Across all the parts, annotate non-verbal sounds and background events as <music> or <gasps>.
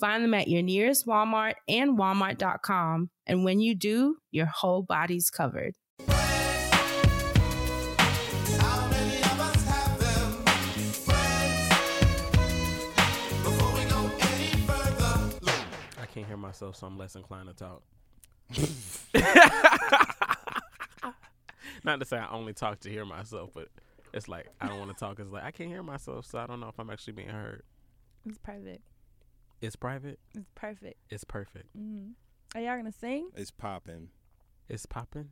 Find them at your nearest Walmart and walmart.com. And when you do, your whole body's covered. I can't hear myself, so I'm less inclined to talk. Not to say I only talk to hear myself, but it's like I don't want to talk. It's like I can't hear myself, so I don't know if I'm actually being heard. It's perfect. It's private. It's perfect. It's perfect. hmm Are y'all gonna sing? It's popping. It's popping.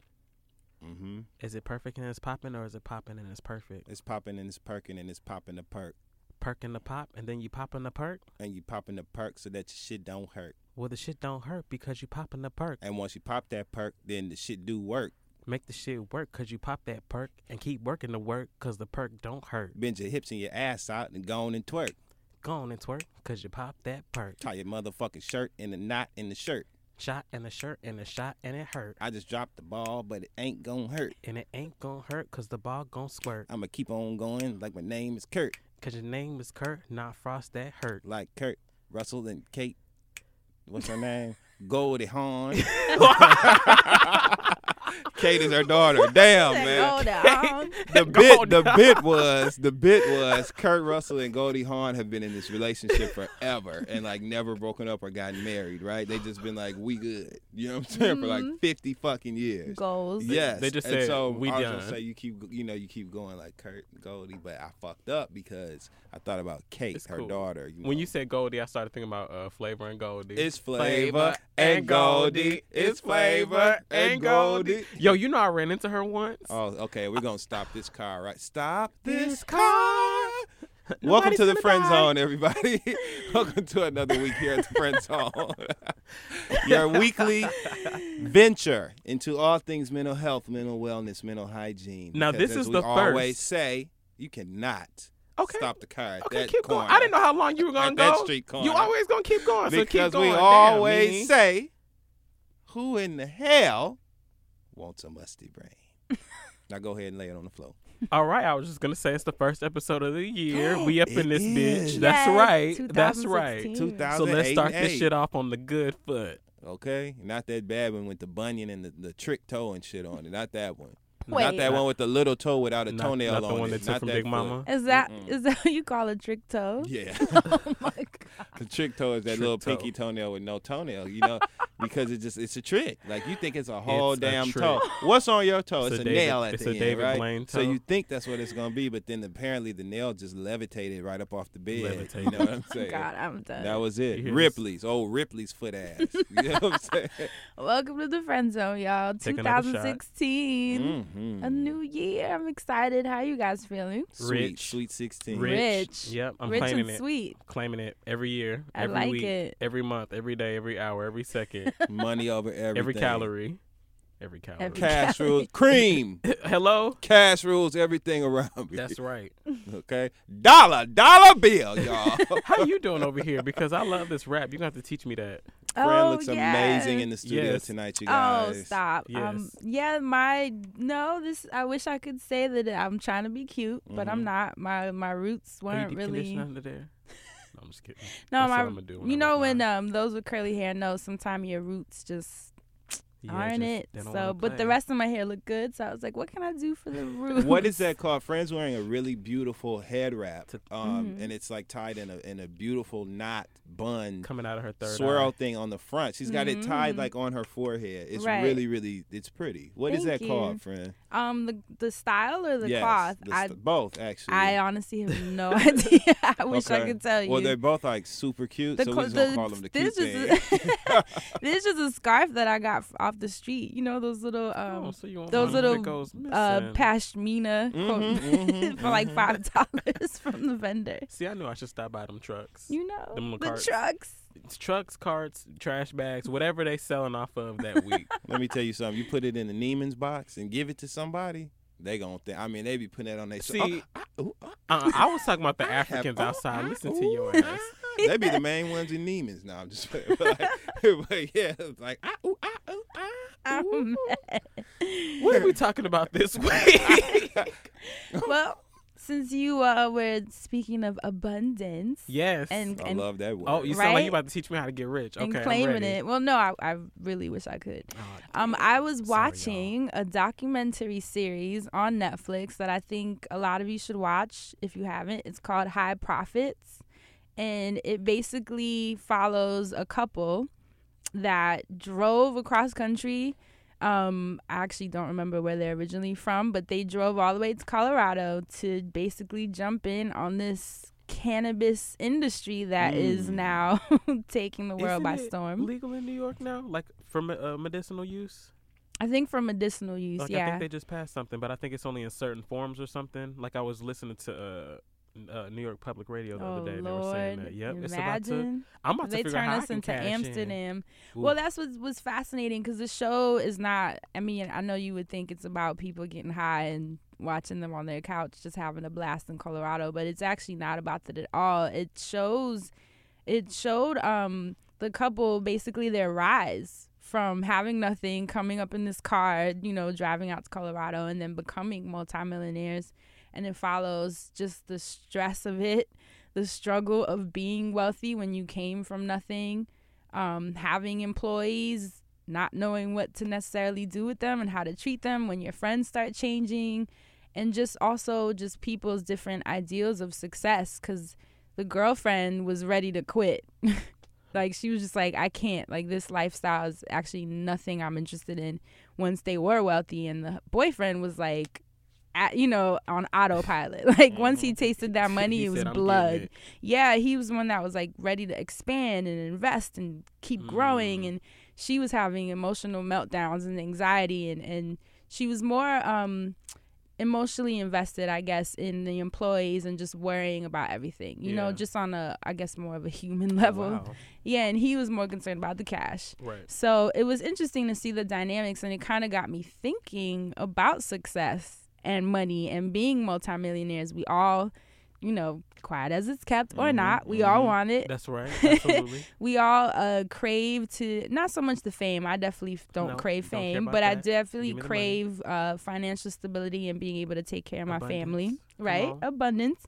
Mm-hmm. Is it perfect and it's popping, or is it popping and it's perfect? It's popping and it's perking and it's popping the perk. Perking the pop, and then you popping the perk. And you popping the perk so that your shit don't hurt. Well, the shit don't hurt because you popping the perk. And once you pop that perk, then the shit do work. Make the shit work because you pop that perk and keep working the work because the perk don't hurt. Bend your hips and your ass out and go on and twerk. Go on and twerk because you pop that perk. Tie your motherfucking shirt in the knot in the shirt. Shot and a shirt and a shot and it hurt. I just dropped the ball, but it ain't gonna hurt. And it ain't gonna hurt because the ball gonna squirt. I'ma keep on going like my name is Kurt. Because your name is Kurt, not Frost that hurt. Like Kurt, Russell, and Kate. What's her name? <laughs> Goldie Hawn. <laughs> <laughs> Kate is her daughter. Damn, man. Go down. the bit the bit was the bit was Kurt Russell and Goldie Hawn have been in this relationship forever and like never broken up or gotten married, right? They just been like we good. You know what I'm saying? For like 50 fucking years. Goals. Yes. they just and said, so "We I done." gonna say you keep you know, you keep going like Kurt Goldie, but I fucked up because I thought about Kate, It's her cool. daughter. You know. When you said Goldie, I started thinking about uh, Flavor and Goldie. it's flavor and Goldie. It's flavor and Goldie. <laughs> Yo, you know I ran into her once. Oh, okay. We're gonna stop this car, right? Stop this car. Welcome to the friend die. zone, everybody. <laughs> Welcome to another week here at the friend zone. <laughs> Your weekly venture into all things mental health, mental wellness, mental hygiene. Now, Because this is we the always first. say, you cannot Okay. stop the car Okay, keep corner. going. I didn't know how long you were gonna go. that street corner. You always gonna keep going. so keep because going. we always me. say, "Who in the hell wants a musty brain?" <laughs> now go ahead and lay it on the floor. All right, I was just gonna say it's the first episode of the year. <gasps> we up in this is. bitch. That's Yes, right. That's right. So let's start this shit off on the good foot. Okay, not that bad one with the bunion and the, the trick toe and shit on it. Not that one. Not that one with the little toe without a Not- toenail not the on one it. they took not from that Big foot. Mama? Is that Mm-mm. is that what you call a trick toe? Yeah, <laughs> <laughs> oh my god. the trick toe is that Trick little toe. pinky toenail with no toenail. You know, <laughs> because it just it's a trick. Like you think it's a whole It's damn trick. toe. What's on your toe? It's It's, a a, David- nail at it's the a end, David right? Blaine So you think that's what it's gonna be, but then apparently the nail just levitated right up off the bed. Levitated. You know what I'm saying? God, I'm done. That was it. hear? Ripley's, old Ripley's foot ass. You know what I'm saying? Welcome to the friend zone, y'all. Take another shot. 2016. Mm-hmm. Mhm. A new year. I'm excited. How you guys feeling? Sweet, Rich. sweet sixteen. Rich. Rich. Yep, I'm Rich claiming and it. sweet. Claiming it every year, I every like week, it. every month, every day, every hour, every second, <laughs> Money over everything. every calorie, every calorie. Every- Cash Calorie. rules. Cream. <laughs> Hello. Cash rules everything around me. That's right. <laughs> okay. Dollar, dollar bill, y'all. <laughs> How you doing over here? Because I love this rap. You got to teach me that. Friend oh, looks yeah. amazing in the studio Yes. tonight, you guys. Oh, guys. stop. Um, yeah, my no. This I wish I could say that I'm trying to be cute, but I'm Mhm. not. My my roots weren't really. under there? No, I'm just kidding. No, That's my. what I'ma do you I know when um those with curly hair know sometimes your roots just Yeah, aren't it? So, but the rest of my hair looked good. So I was like, what can I do for the <laughs> roots? what is that called? Friends wearing a really beautiful head wrap, To- um, Mhm. and it's like tied in a in a beautiful knot bun coming out of her third swirl eye. thing on the front. She's got it tied Mhm. like on her forehead. It's Right. really, really, it's pretty. What is Thank that you. called, friend? Um, the the style or the yes, cloth? the I both actually. I honestly have no <laughs> idea. <laughs> I wish I could tell you. Well, they're both like super cute, The so co- we just the- call them the this cute is thing. a- <laughs> this is a scarf that I got off the street. You know those little um oh, so those little, uh pashmina quote, Mhm, mhm, for like mhm. five dollars from the vendor. See, I knew I should stop by them trucks. You know Them the carts. trucks. It's trucks, carts, trash bags, whatever they selling off of that <laughs> week. Let me tell you something. You put it in the Neiman's box and give it to somebody, they gonna think. I mean, they be putting that on their. See, ah, ooh, ah, uh, I was talking about the I have- Africans oh, outside. ah, Listen to ooh, your ass. <laughs> They be the main ones in Neiman's. Now I'm just, <laughs> but, like, but yeah, it's like ah, ooh, ah, ooh, ah, I'm mad. What are we talking about this week? well, since you uh, were speaking of abundance yes. and I and, love that word. oh, you sound like Right? you about to teach me how to get rich. and Okay, I'm claiming ready. it, well, no, I, I really wish I could. Oh, Um. I was Sorry, watching a documentary series on Netflix that I think a lot of you should watch if you haven't. It's called High Profits, and it basically follows a couple that drove across country. Um, I actually don't remember where they're originally from, but they drove all the way to Colorado to basically jump in on this cannabis industry that is Mm. now <laughs> taking the world Isn't by it storm. Legal in New York now, like for uh, medicinal use. I think for medicinal use, Like I think they just passed something, but I think it's only in certain forms or something. Like I was listening to uh, uh, New York Public Radio the oh other day. and They were saying that. Yep, it's about to. Imagine I'm about to they figure turn out how I us into cash in. Amsterdam. Well, that's what was fascinating because the show is not. I mean, I know you would think it's about people getting high and watching them on their couch just having a blast in Colorado, but it's actually not about that at all. It shows, it showed um the couple basically their rise from having nothing, coming up in this car, you know, driving out to Colorado, and then becoming multimillionaires. And it follows just the stress of it, the struggle of being wealthy when you came from nothing, um, having employees, not knowing what to necessarily do with them and how to treat them when your friends start changing, and just also just people's different ideals of success. Because the girlfriend was ready to quit. <laughs> like she was just like, I can't. Like this lifestyle is actually nothing I'm interested in. Once they were wealthy, and the boyfriend was like, at, you know, on autopilot. <laughs> Like once he tasted that <laughs> money, it was said, blood. it." Yeah, he was one that was like ready to expand and invest and keep growing Mm. and she was having emotional meltdowns and anxiety and and she was more um emotionally invested I guess in the employees and just worrying about everything. You know, just on a I guess more of a human Oh, level. wow. <laughs> Yeah, and he was more concerned about the cash. Right. So it was interesting to see the dynamics, and it kind of got me thinking about success and money and being multimillionaires. We all, you know, quiet as it's kept or Mhm, not, we all mhm. want it. That's right. <laughs> Absolutely. We all uh, crave to not so much the fame. I definitely don't No, crave don't fame, but I definitely Give me the money. crave uh, financial stability and being able to take care of my family. Right, abundance.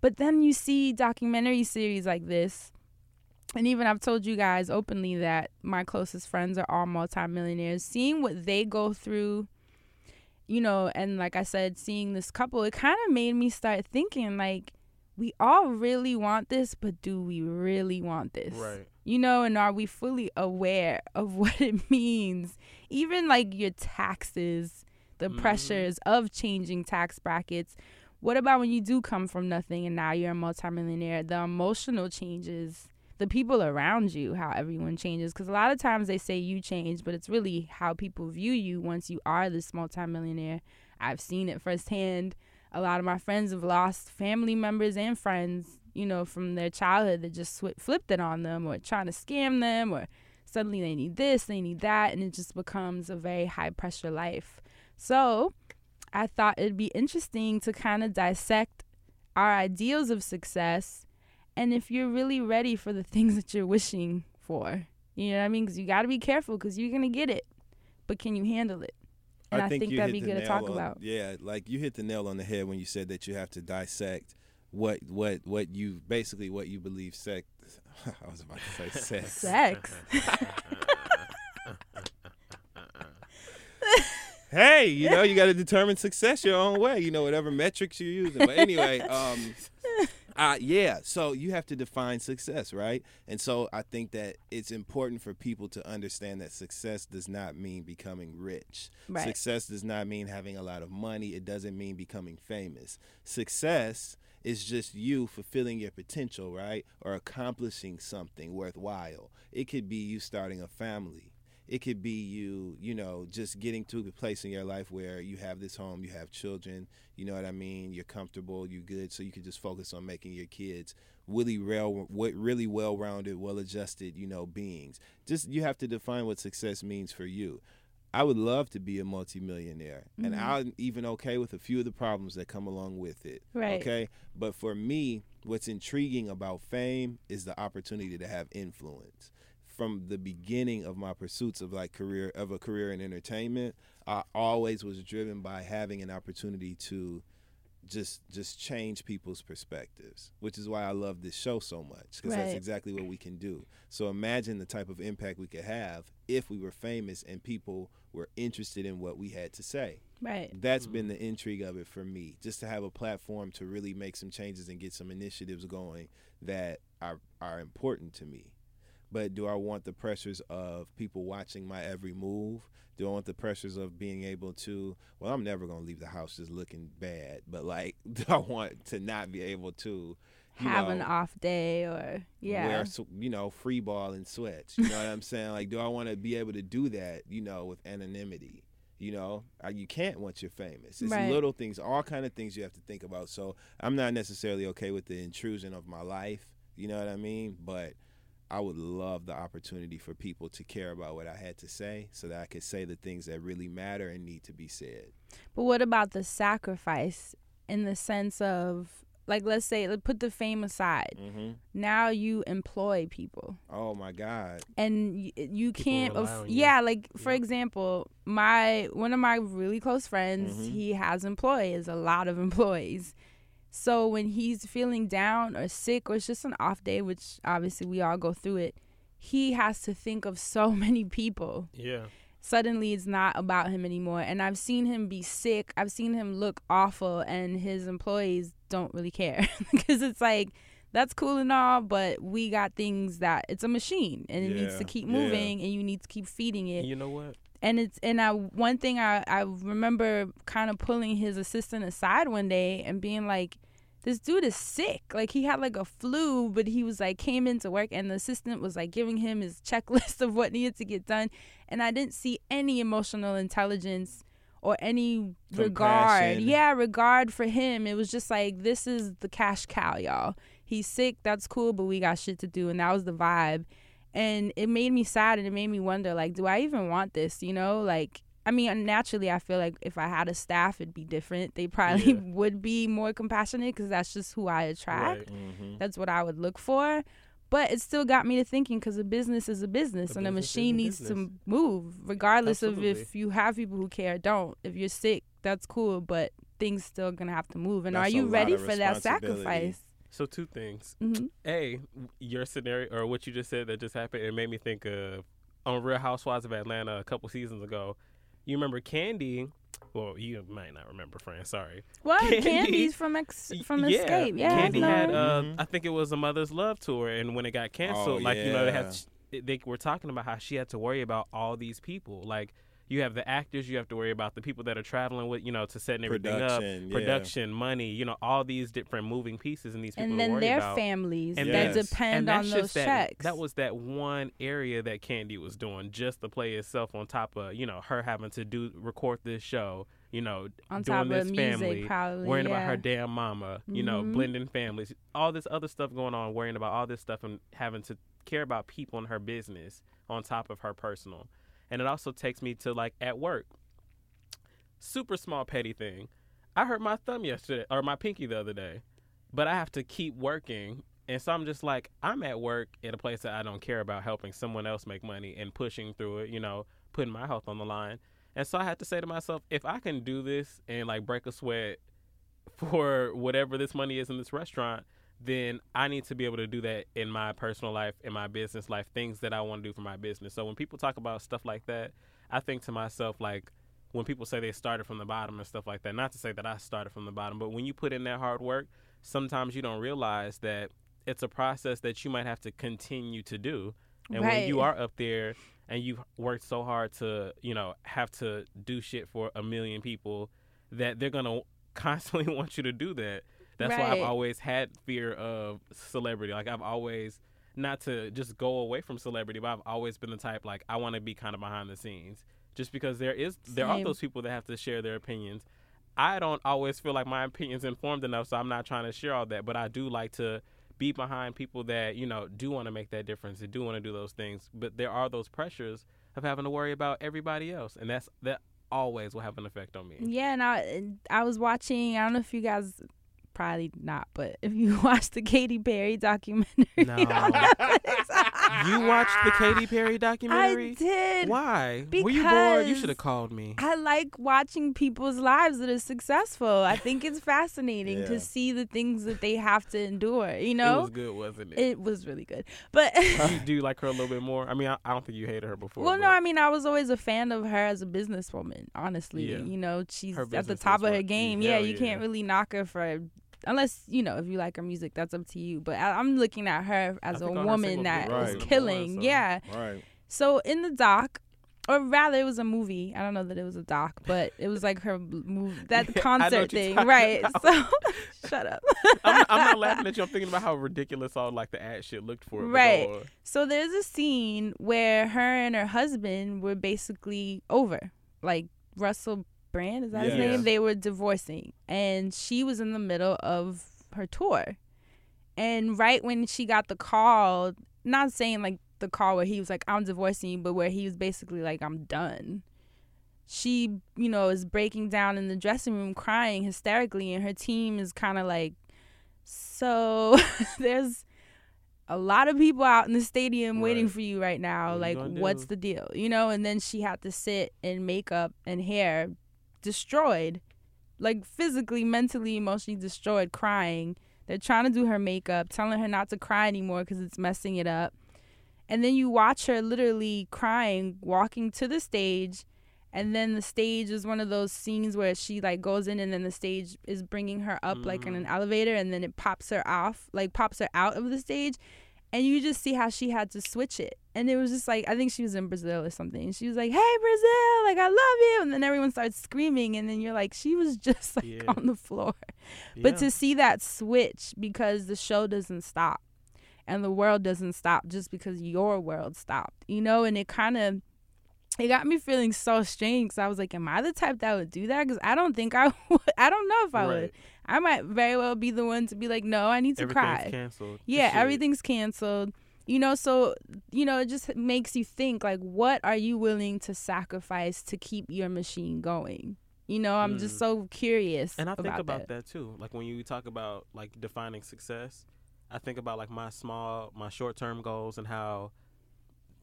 But then you see documentary series like this and even I've told you guys openly that my closest friends are all multimillionaires. Seeing what they go through, you know, and like I said, seeing this couple, it kind of made me start thinking like, we all really want this, but do we really want this? Right. You know, and are we fully aware of <laughs> what it means? Even like your taxes, the Mhm. pressures of changing tax brackets. What about when you do come from nothing and now you're a multimillionaire? The emotional changes, the people around you, how everyone changes. Because a lot of times they say you change, but it's really how people view you once you are this multimillionaire. I've seen it firsthand. A lot of my friends have lost family members and friends, you know, from their childhood that just swi flipped it on them or trying to scam them or suddenly they need this, they need that, and it just becomes a very high pressure life. So I thought it'd be interesting to kind of dissect our ideals of success and if you're really ready for the <laughs> things that you're wishing for. You know what I mean? Because you got to be careful because you're going to get it. But can you handle it? And I, think, you that'd be good to talk on- about. Yeah, like you hit the nail on the head when you said that you have to dissect what what what you basically what you believe sex. <laughs> I was about to say sex. <laughs> Sex. hey, you know, you got to determine success your own way. You know, whatever metrics you're using. But anyway, um, uh, yeah. So you have to define success, right? And so I think that it's important for people to understand that success does not mean becoming rich. Right. Success does not mean having a lot of money. It doesn't mean becoming famous. Success is just you fulfilling your potential, right? Or accomplishing something worthwhile. It could be you starting a family. It could be you, you know, just getting to a place in your life where you have this home, you have children, you know what I mean? You're comfortable, you're good, so you can just focus on making your kids really real, really well-rounded, well-adjusted, you know, beings. Just you have to define what success means for you. I would love to be a multimillionaire, and Mhm. I'm even okay with a few of the problems that come along with it. Right. Okay, but for me, what's intriguing about fame is the opportunity to have influence. From the beginning of my pursuits of like career of a career in entertainment, I always was driven by having an opportunity to just just change people's perspectives, which is why I love this show so much because that's exactly what we can do. So imagine the type of impact we could have if we were famous and people were interested in what we had to say Right. that's been mm-hmm. the intrigue of it for me just to have a platform to really make some changes and get some initiatives going that are are important to me but do i want the pressures of people watching my every move? Do i want the pressures of being able to well i'm never going to leave the house just looking bad but like <laughs> do i want to not be able to Have an off day or yeah. wear you know free ball and sweats you know what i'm saying? Like do i want to be able to do that you know with anonymity you know? You can't once you're famous. It's Right. little things all kind of things you have to think about. So i'm not necessarily okay with the intrusion of my life you know what i mean? But i would love the opportunity for people to care about what i had to say so that i could say the things that really matter and need to be said But what about the sacrifice in the sense of like let's say let put the fame aside. hmm Now you employ people. oh my god and y- you People can't rely aff- on you. yeah like for Yep. example my one of my really close friends Mhm. he has employees a lot of <laughs> employees so when he's feeling down or sick or it's just an off day which obviously we all go through it he has to think of so <laughs> many people Yeah. suddenly it's not about him anymore and i've seen him be sick i've seen him look awful and his employees don't really care <laughs> because it's like that's cool and all but we got things that it's a machine and it needs to Yeah, keep yeah. moving and you need to keep feeding it You know what? and it's and I one thing I I remember kind of pulling his assistant aside one day and being like this dude is sick. Like he had like a flu but he was like came into work and the assistant was like giving him his <laughs> checklist of what needed to get done. And I didn't see any emotional intelligence or any regard. Yeah regard for him. It was just like this is the cash cow y'all. He's sick. That's cool but we got shit to do. And that was the vibe. And it made me sad and it made me wonder like do i even want this you know? Like i mean naturally i feel like if i had a staff it'd be different. They probably Yeah. <laughs> would be more compassionate because that's just who i attract. Right. hmm that's what i would look for. But it still got me to thinking because a business is a business A and a business is machine a needs to move regardless of if you have people who care or don't. If you're sick that's cool but things still gonna have to move. And That's are you ready for that sacrifice? So two things. hmm A, your scenario or what you just said that just happened, it made me think of on Real Housewives of Atlanta a couple seasons ago. You remember Kandi? Well, you might not remember, Fran. Sorry. What <laughs> Kandi- Kandi's from ex- from yeah, Xscape? Yeah, Kandi no. had, uh, Mhm. I think it was a Mother's Love tour, and when it got canceled, Oh, like you know, they had they were talking about how she had to worry about all these people. Like you have the actors, you have to worry about the people that are traveling with, you know, to setting everything Production, up, yeah. production, money, you know, all these different moving pieces, and these people and to then worry their about. families And that yes. depend and on that's those just that, checks. That was that one area that Kandi was doing, just to play itself on top of, you know, her having to do record this show, you know, on doing top this of music, family, probably. worrying yeah. about her damn mama, you know, Mhm. blending families, all this other stuff going on, worrying about all this stuff and having to care about people in her business on top of her personal. And it also takes me to like at work. Super small petty thing. I hurt my thumb yesterday or my pinky the other day, but I have to keep working. And so I'm just like, I'm at work at a place that I don't care about helping someone else make money and pushing through it, you know, putting my health on the line. And so I had to say to myself, if I can do this and like break a sweat <laughs> for whatever this money is in this restaurant, then I need to be able to do that in my personal life, in my business life, things that I want to do for my business. So when people talk about stuff like that, I think to myself like when people say they started from the bottom and stuff like that. Not to say that I started from the bottom, but when you put in that hard work, sometimes you don't realize that it's a process that you might have to continue to do. And when you are up there and you've worked so hard to, you know, have to do shit for a million people, that they're gonna <laughs> constantly want you to do that. That's why I've always had fear of celebrity. Like I've always not to just go away from celebrity, but I've always been the type like I want to be kind of behind the scenes, just because there is there are those people that have to share their opinions. I don't always feel like my opinion's informed enough, so I'm not trying to share all that. But I do like to be behind people that you know do want to make that difference, and do want to do those things. But there are those pressures of having to worry about everybody else, and that's that always will have an effect on me. Yeah, and I I was watching. I don't know if you guys probably not, but if you <laughs> watched the Katy Perry documentary, No. <laughs> You watched the Katy Perry documentary. I did. Why? Were you bored? You should have called me. I like watching people's lives that are successful. I think it's fascinating Yeah. to see the things that they have to endure. You know, It was good, wasn't it? it was really good. But do, you, <laughs> do like her a little bit more? I mean, I, I don't think you hated her before. well, no, I mean, I was always a fan of her as a businesswoman. Honestly, Yeah. you know, she's at the top of her game. yeah, Yeah, you can't really knock her for. Unless you know if you like her music, that's up to you. But I, I'm looking at her as a think all her woman that were is number one, killing. so- Yeah, Right. So in the doc, or rather, it was a movie. I don't know that it was a doc, but it was like her movie, <laughs> that Yeah, concert thing, right? about. So <laughs> shut up. I'm, I'm not laughing <laughs> at you. I'm thinking about how ridiculous all like the ad shit looked for it. Right. So there's a scene where her and her husband were basically over. Like Russell Brand, is that his Yeah. name? They were divorcing. And she was in the middle of her tour. And right when she got the call, not saying like the call where he was like, I'm divorcing you, but where he was basically like, I'm done. She, you know, is breaking down in the dressing room crying hysterically, and her team is kind of like, so <laughs> there's a lot of people out in the stadium waiting for you right now. What like, what's do? the deal? You know, and then she had to sit in makeup and hair, destroyed, like physically, mentally, emotionally destroyed, crying. They're trying to do her makeup, telling her not to cry anymore because it's messing it up. And then you watch her literally crying, walking to the stage. And then the stage is one of those scenes where she like goes in and then the stage is bringing her up like in mm-hmm. an elevator and then it pops her off, like pops her out of the stage. And you just see how she had to switch it. And it was just like, I think she was in Brazil or something. And she was like, hey, Brazil, like, I love you. And then everyone starts screaming. And then you're like, she was <laughs> just like Yeah. on the floor. But Yeah. to see that switch because the show doesn't stop and the world doesn't stop just because your world stopped, you know, and it kind of it got me feeling so strange. 'cause I was like, "Am I the type that would do that?" Because I don't think I <laughs> would. I don't know if I would. I might very well be the one to be like, "No, I need to Everything's cry." canceled. Yeah, Shit. everything's canceled. You know, so you know, it just makes you think like, what are you willing to sacrifice to keep your machine going? You know, I'm just Mm. so curious. And I think about, about that. that. too. Like when you talk about like defining success, I think about like my small, my short term goals and how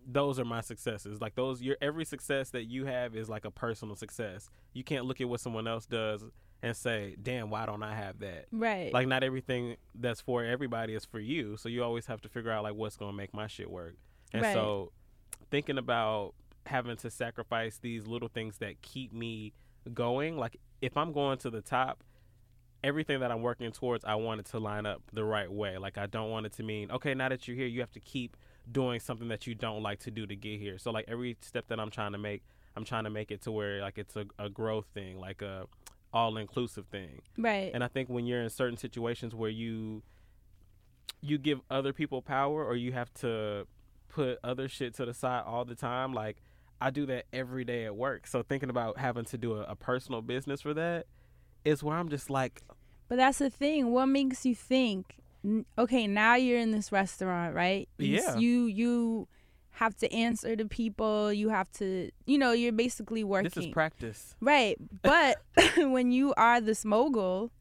those are my successes. Like those, your every success that you have is like a personal success. You can't look at what someone else does and say, "Damn, why don't I have that?" Right. Like not everything that's for everybody is for you. So you always have to figure out like what's gonna make my shit work. And Right. so thinking about having to sacrifice these little things that keep me going, like if I'm going to the top, everything that I'm working towards, I want it to line up the right way. Like I don't want it to mean, okay, now that you're here, you have to keep doing something that you don't like to do to get here. So like every step that I'm trying to make, I'm trying to make it to where like it's a, a growth thing, like a all inclusive thing. right. And I think when you're in certain situations where you you give other people power or you have to put other shit to the side all the time, like I do that every day at work. So thinking about having to do a, a personal business for that is where I'm just like, But that's the thing. What makes you think? Okay, now you're in this restaurant, right? You Yeah. You you have to answer to people. You have to, you know, you're basically working. this is practice. right. <laughs> But <laughs> when you are this mogul,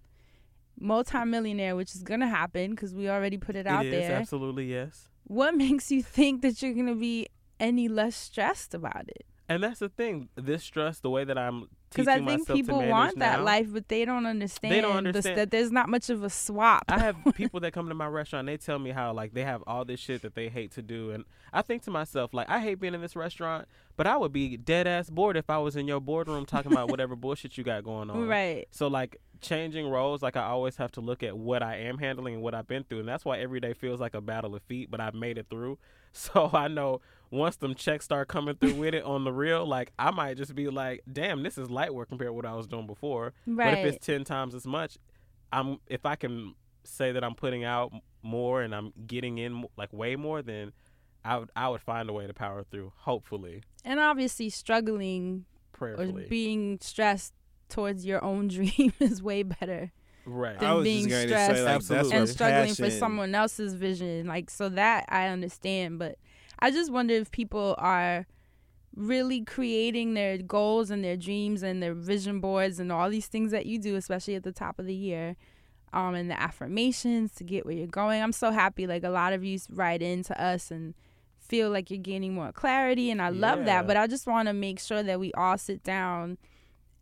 multimillionaire, which is gonna happen because we already put it out it is there. absolutely yes. What <laughs> makes you think that you're gonna be any less stressed about it? And that's the thing. This stress, the way that I'm Because I think people want that now. life, but they don't understand, the- understand. that there's not much of a swap. I have <laughs> people that come to my restaurant. They tell me how like they have all this shit that they hate to do, and I think to myself like I hate being in this restaurant, but I would be dead ass bored if I was in your boardroom talking about whatever <laughs> bullshit you got going on. right. So like changing roles, like I always have to look at what I am handling and what I've been through, and that's why every day feels like a battle of feet. But I've made it through, <laughs> so I know once them checks start coming through with it on the real, like I might just be like, damn, this is light work compared to what I was doing before. Right. But if it's ten times as much, I'm if I can say that I'm putting out more and I'm getting in like way more, then I would I would find a way to power through. Hopefully, and obviously, struggling or being stressed towards your own <laughs> dream is way better right? than I was being just going to stressed say like Absolutely. that's and where struggling for someone else's vision. Like, so that I understand, but I just wonder if people are really creating their goals and their dreams and their vision boards and all these things that you do, especially at the top of the year. Um, and the affirmations to get where you're going. I'm so happy. Like a lot of you write into us and feel like you're gaining more clarity, and I love Yeah. that. But I just want to make sure that we all sit down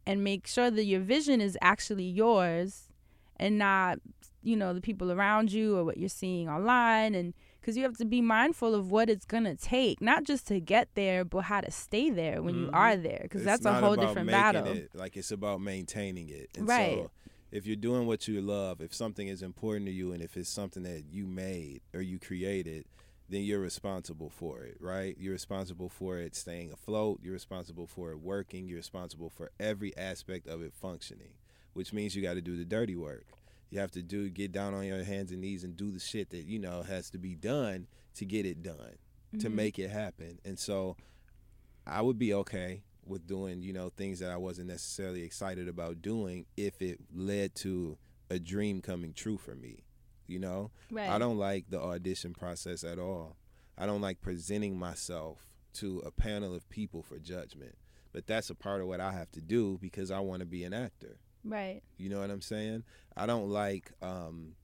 and make sure that your vision is actually yours and not you know the people around you or what you're seeing online and because you have to be mindful of what it's gonna take not just to get there but how to stay there when you Mhm. are there because that's a whole different battle It, like it's about maintaining it. And Right. So if you're doing what you love, if something is important to you, and if it's something that you made or you created, then you're responsible for it, right? You're responsible for it staying afloat. You're responsible for it working. You're responsible for every aspect of it functioning, which means you got to do the dirty work. You have to do get down on your hands and knees and do the shit that you know has to be done to get it done, to Mhm. make it happen. And so I would be okay with doing, you know, things that I wasn't necessarily excited about doing if it led to a dream coming true for me. You know, right I don't like the audition process at all. I don't like presenting myself to a panel of people for judgment. But that's a part of what I have to do because I want to be an actor. Right You know what I'm saying? I don't like um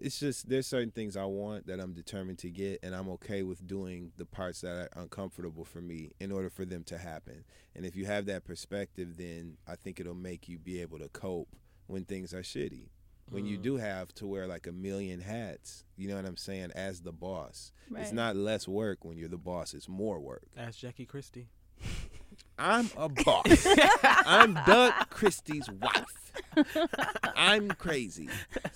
it's just there's certain things I want that I'm determined to get and I'm okay with doing the parts that are uncomfortable for me in order for them to happen. And if you have that perspective then I think it'll make you be able to cope when things are shitty. When you Mm. do have to wear like a million hats, you know what I'm saying, as the boss. It's not less work when you're the boss, it's more work. Ask Jackie Christie. <laughs> I'm a boss. <laughs> I'm Doug Christie's wife. <laughs> I'm crazy.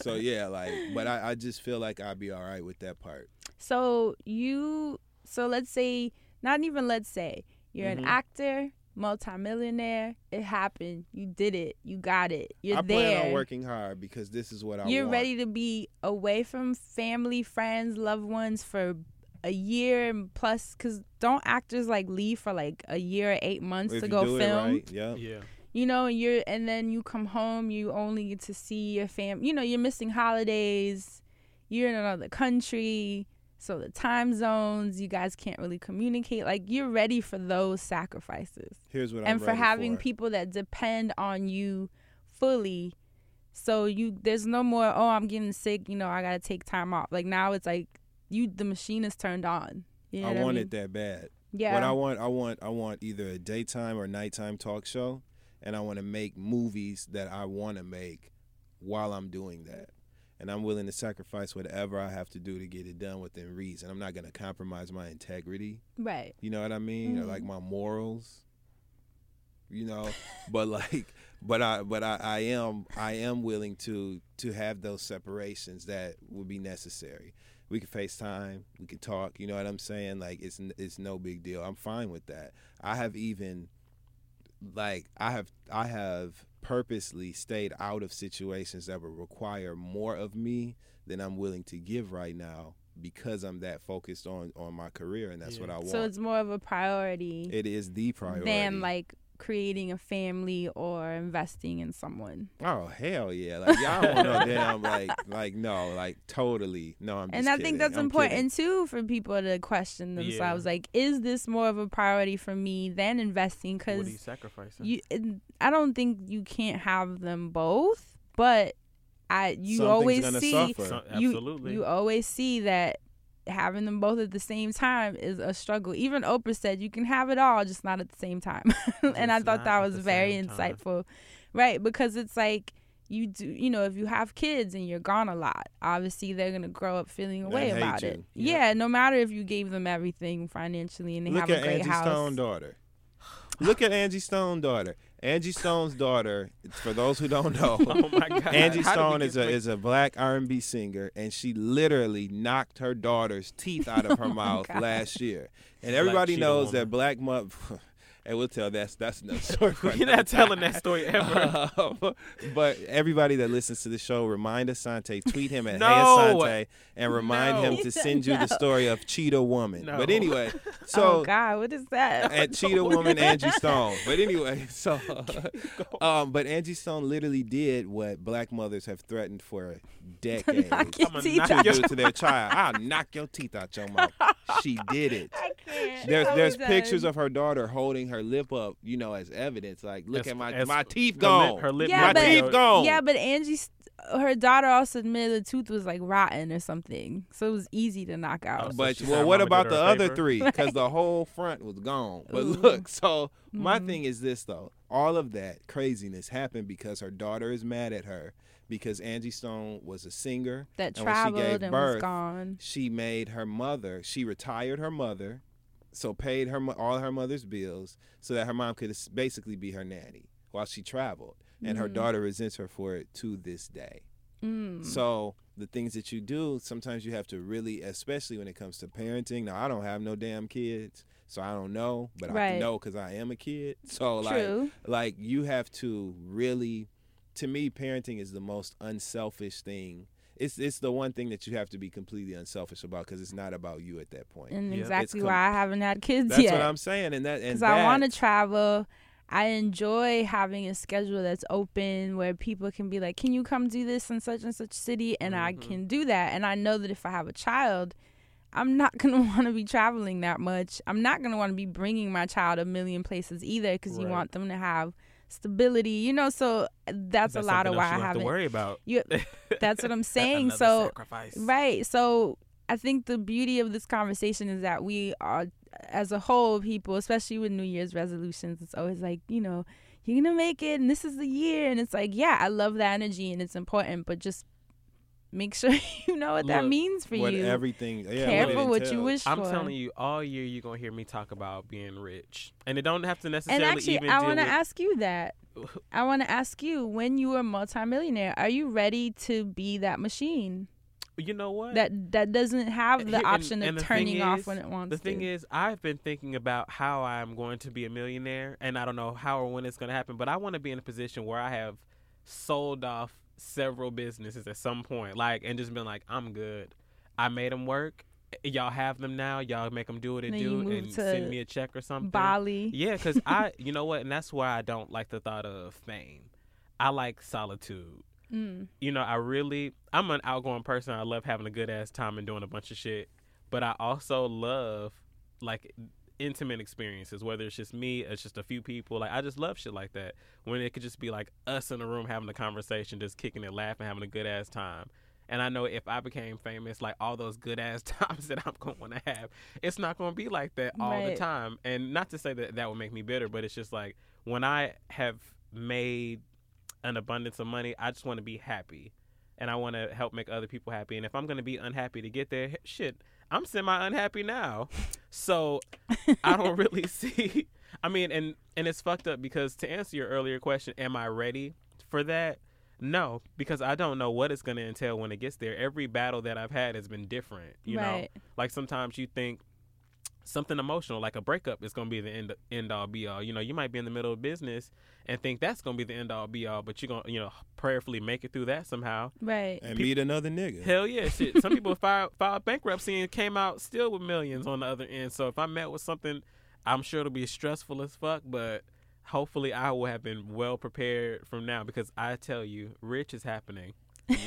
So yeah, like, but I, I just feel like I'd be all right with that part. so you so let's say not even let's say you're Mhm. an actor multimillionaire it happened you did it you got it you're I there plan on working hard because this is what I you're want. ready to be away from family, friends, loved ones for a year and plus. Because don't actors like leave for like a year or eight months if to you go do film? it right, yep. Yeah. You know, and you're and then you come home. You only get to see your fam. You know, you're missing holidays. You're in another country. So the time zones, you guys can't really communicate. Like you're ready for those sacrifices Here's what I'm and for ready having for. people that depend on you fully so you there's no more oh i'm getting sick you know i gotta take time off like now it's like you the machine is turned on you know I want mean? it that bad. yeah What I want, I want, I want either a daytime or nighttime talk show, and I want to make movies that I want to make while I'm doing that. And I'm willing to sacrifice whatever I have to do to get it done within reason. I'm not going to compromise my integrity. right You know what I mean? Or Mhm. like my morals. You know, <laughs> but like, but I, but I, I am, I am willing to to have those separations that would be necessary. We can FaceTime, we can talk. You know what I'm saying? Like it's it's no big deal. I'm fine with that. I have even, like, I have I have purposely stayed out of situations that would require more of me than I'm willing to give right now because I'm that focused on on my career and that's what I want. so it's more of a priority It is the priority. than like creating a family or investing in someone oh hell yeah, like y'all don't want no damn like like no like totally no. I'm and just i think that's I'm important kidding. too for people to question Yeah. themselves like is this more of a priority for me than investing What are you because sacrificing? you i don't think you can't have them both but i you Something's always see suffer. You you always see that having them both at the same time is a struggle. Even Oprah said you can have it all, just not at the same time. <laughs> and I thought that was very same time. insightful. Right, because it's like you do you know, if you have kids and you're gone a lot, obviously they're gonna grow up feeling a And way about you. it. Yeah. Yeah, no matter if you gave them everything financially and they Look have a great house. Look at Angie. Stone daughter. Look at Angie Stone daughter. Angie Stone's daughter. For those who don't know, <laughs> Oh my god. Angie How Stone is a is a black R and B singer, and she literally knocked her daughter's teeth out of her <laughs> oh mouth God. last year. And everybody knows that black mother. And we'll tell that's that's another <laughs> story. for We're not telling time. that story <laughs> ever. Um, but everybody that listens to the show, remind Asante, tweet him at <laughs> No. Hey Asante, and remind No. him to send you the story of Cheetah Woman. No. But anyway, oh so God, what is that? at Cheetah Woman Angie Stone. But anyway, so um, but Angie Stone literally did what black mothers have threatened for decades Knock I'ma teeth to out. do to their child. I'll knock your teeth out your mouth. She did it. I can't. There's Oh, there's it pictures of her daughter holding her lip up, you know, as evidence. Like, look As- at my my teeth her gone. lip- her lip Yeah, my but- teeth gone. Yeah, but Angie, her daughter also admitted the tooth was like rotten or something, so it was easy to knock out. Oh, so But she well, what about the other favor? three? Because <laughs> the whole front was gone. But Ooh. look, so my Mhm. thing is this though: all of that craziness happened because her daughter is mad at her because Angie Stone was a singer. that and when she gave traveled and birth, was gone. She made her mother. She retired her mother, so paid her all her mother's bills so that her mom could basically be her nanny while she traveled. And her Mhm. daughter resents her for it to this day. Mm. So the things that you do, sometimes you have to really, especially when it comes to parenting. Now I don't have no damn kids, so I don't know, but I Right. can know because I am a kid. <laughs> So like, like you have to really, to me, parenting is the most unselfish thing. It's it's the one thing that you have to be completely unselfish about because it's not about you at that point. and Yeah. exactly com- why I haven't had kids That's yet. That's what I'm saying, and that because I want to travel. I enjoy having a schedule that's open where people can be like, "Can you come do this in such and such city?" And I Mhm. can do that. And I know that if I have a child, I'm not <laughs> gonna want to be traveling that much. I'm not gonna want to be bringing my child a million places either because you want them to have stability. You know, so uh, that's, a lot of why I have to worry about. You, <laughs> that's what I'm saying. So sacrifice. Right. So I think the beauty of this conversation is that we are, as a whole, people, especially with New Year's resolutions, it's always like, you know, you're to make it and this is the year. And it's like, yeah, I love that energy and it's important, but just make sure <laughs> you know what that means for what you. everything. Yeah, Careful it what you entails. wish I'm for. telling you, all year you're gonna hear me talk about being rich, and it don't have to necessarily. and necessarily actually, even I want to with. ask you that. <laughs> I want to ask you when you are multimillionaire, are you ready to be that machine you know what? that that doesn't have the Here- and- option and of the thing turning off when it wants to the thing to? is, I've been thinking about how I'm going to be a millionaire, and I don't know how or when it's going to happen, but I want to be in a position where I have sold off several businesses at some point, like, and just been like, I'm good. I made them work. Y'all have them now. Y'all make them do what they do, and send me a check or something. Bali. Yeah, because <laughs> I, you know what, and that's why I don't like the thought of fame. I like solitude. Mm. You know, I really, I'm an outgoing person. I love having a good ass time and doing a bunch of shit. But I also love like intimate experiences, whether it's just me, it's just a few people. Like I just love shit like that. When it could just be like us in a room having a conversation, just kicking it, laughing, having a good ass time. And I know if I became famous, like all those good ass <laughs> times that I'm going to have, it's not going to be like that all the time. And not to say that that would make me bitter, but it's just like when I have made an abundance of money, I just want to be happy. And I want to help make other people happy. And if I'm going to be unhappy to get there, shit, I'm semi unhappy now. So I don't <laughs> really <laughs> see. I mean, and and it's fucked up because to answer your earlier question, am I ready for that? No, because I don't know what it's going to entail when it gets there. Every battle that I've had has been different. You know, like sometimes you think something emotional, like a breakup, is going to be the end end all be all. You know, you might be in the middle of business and think that's going to be the end all be all, but you're going to you know prayerfully make it through that somehow. Right. and meet another nigga. Hell yeah, shit. Some <laughs> people filed, filed bankruptcy and came out still with millions on the other end. So if I met with something, I'm sure it'll be stressful as fuck, but hopefully I will have been well prepared from now because I tell you, rich is happening.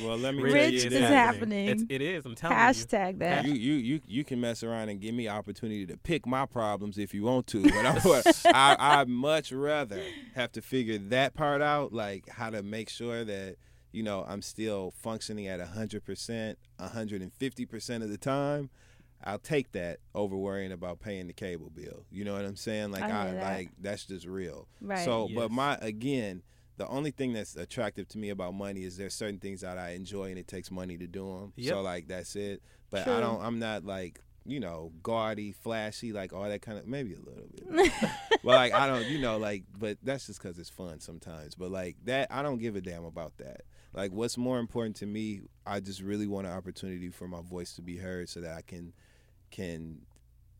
Well, let me Rich, tell Rich you is this. happening. It's, it is. I'm telling you. Hashtag that. You, you you you can mess around and give me opportunity to pick my problems if you want to, but I <laughs> I I much rather have to figure that part out, like how to make sure that you know I'm still functioning at hundred percent, hundred and fifty percent of the time. I'll take that over worrying about paying the cable bill. You know what I'm saying? Like I I, that. like that's just real. Right. So, Yes. but my again, the only thing that's attractive to me about money is there's certain things that I enjoy and it takes money to do them. Yep. So like that's it. But True. I don't. I'm not like you know gaudy, flashy, like all that kind of. Maybe a little bit. <laughs> but like I don't, you know, like. But that's just because it's fun sometimes. But like that, I don't give a damn about that. Like what's more important to me, I just really want an opportunity for my voice to be heard so that I can can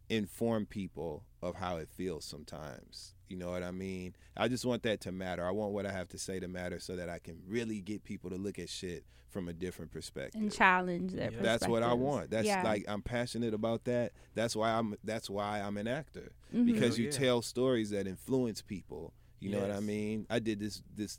inform people of how it feels sometimes. You know what I mean? I just want that to matter. I want what I have to say to matter so that I can really get people to look at shit from a different perspective. and challenge their Yeah. That's what I want. That's Yeah. like I'm passionate about that. That's why I'm that's why I'm an actor. Mhm. Because you yeah. tell stories that influence people. You know what I mean? I did this this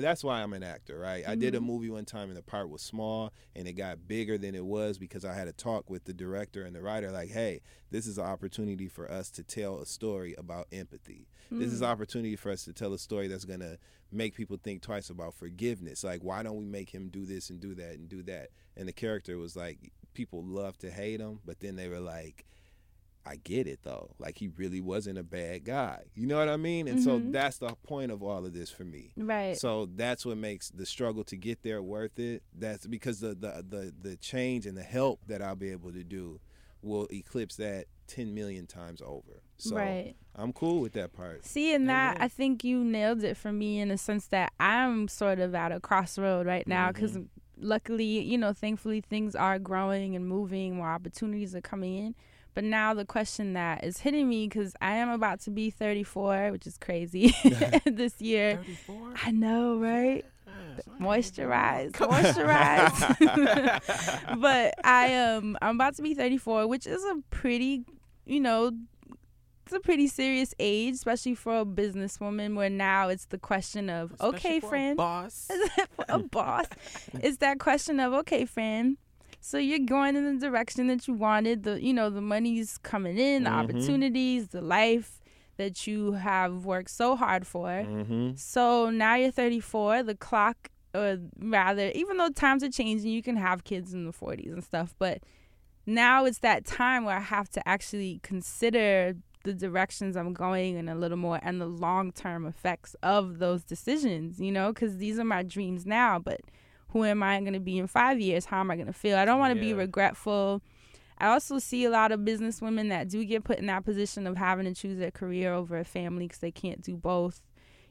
that's why I'm an actor, right? I did a Mhm. movie one time and the part was small and it got bigger than it was because I had a talk with the director and the writer like, "Hey, this is an opportunity for us to tell a story about empathy. This is Mm. an opportunity for us to tell a story that's going to make people think twice about forgiveness. Like, why don't we make him do this and do that and do that? And the character was like, people love to hate him, but then they were like, I get it though. Like, he really wasn't a bad guy. You know what I mean? And so Mhm. that's the point of all of this for me. Right. So that's what makes the struggle to get there worth it. That's because the the the, the change and the help that I'll be able to do will eclipse that 10 million times over. So right. I'm cool with that part. Seeing that. I think you nailed it for me in the sense that I'm sort of at a crossroad right now because luckily, you know, thankfully things are growing and moving, more opportunities are coming in. But now the question that is hitting me because I am about to be 34, which is crazy <laughs> <laughs> this year. 34? I know, right? Moisturize, moisturize. <laughs> but I um I'm about to be 34, which is a pretty, you know, it's a pretty serious age, especially for a businesswoman. Where now it's the question of, Especially okay, for a friend, boss. for a boss, it's that question of, okay, friend. So you're going in the direction that you wanted. The you know the money's coming in, the Mhm. opportunities, the life that you have worked so hard for. Mm-hmm. So now you're 34. The clock, or rather, even though times are changing, you can have kids in the 40s and stuff. But now it's that time where I have to actually consider the directions I'm going in a little more and the long term effects of those decisions, you know, because these are my dreams now. But who am I going to be in five years? How am I going to feel? I don't want to be regretful. I also see a lot of business women that do get put in that position of having to choose their career over a family because they can't do both,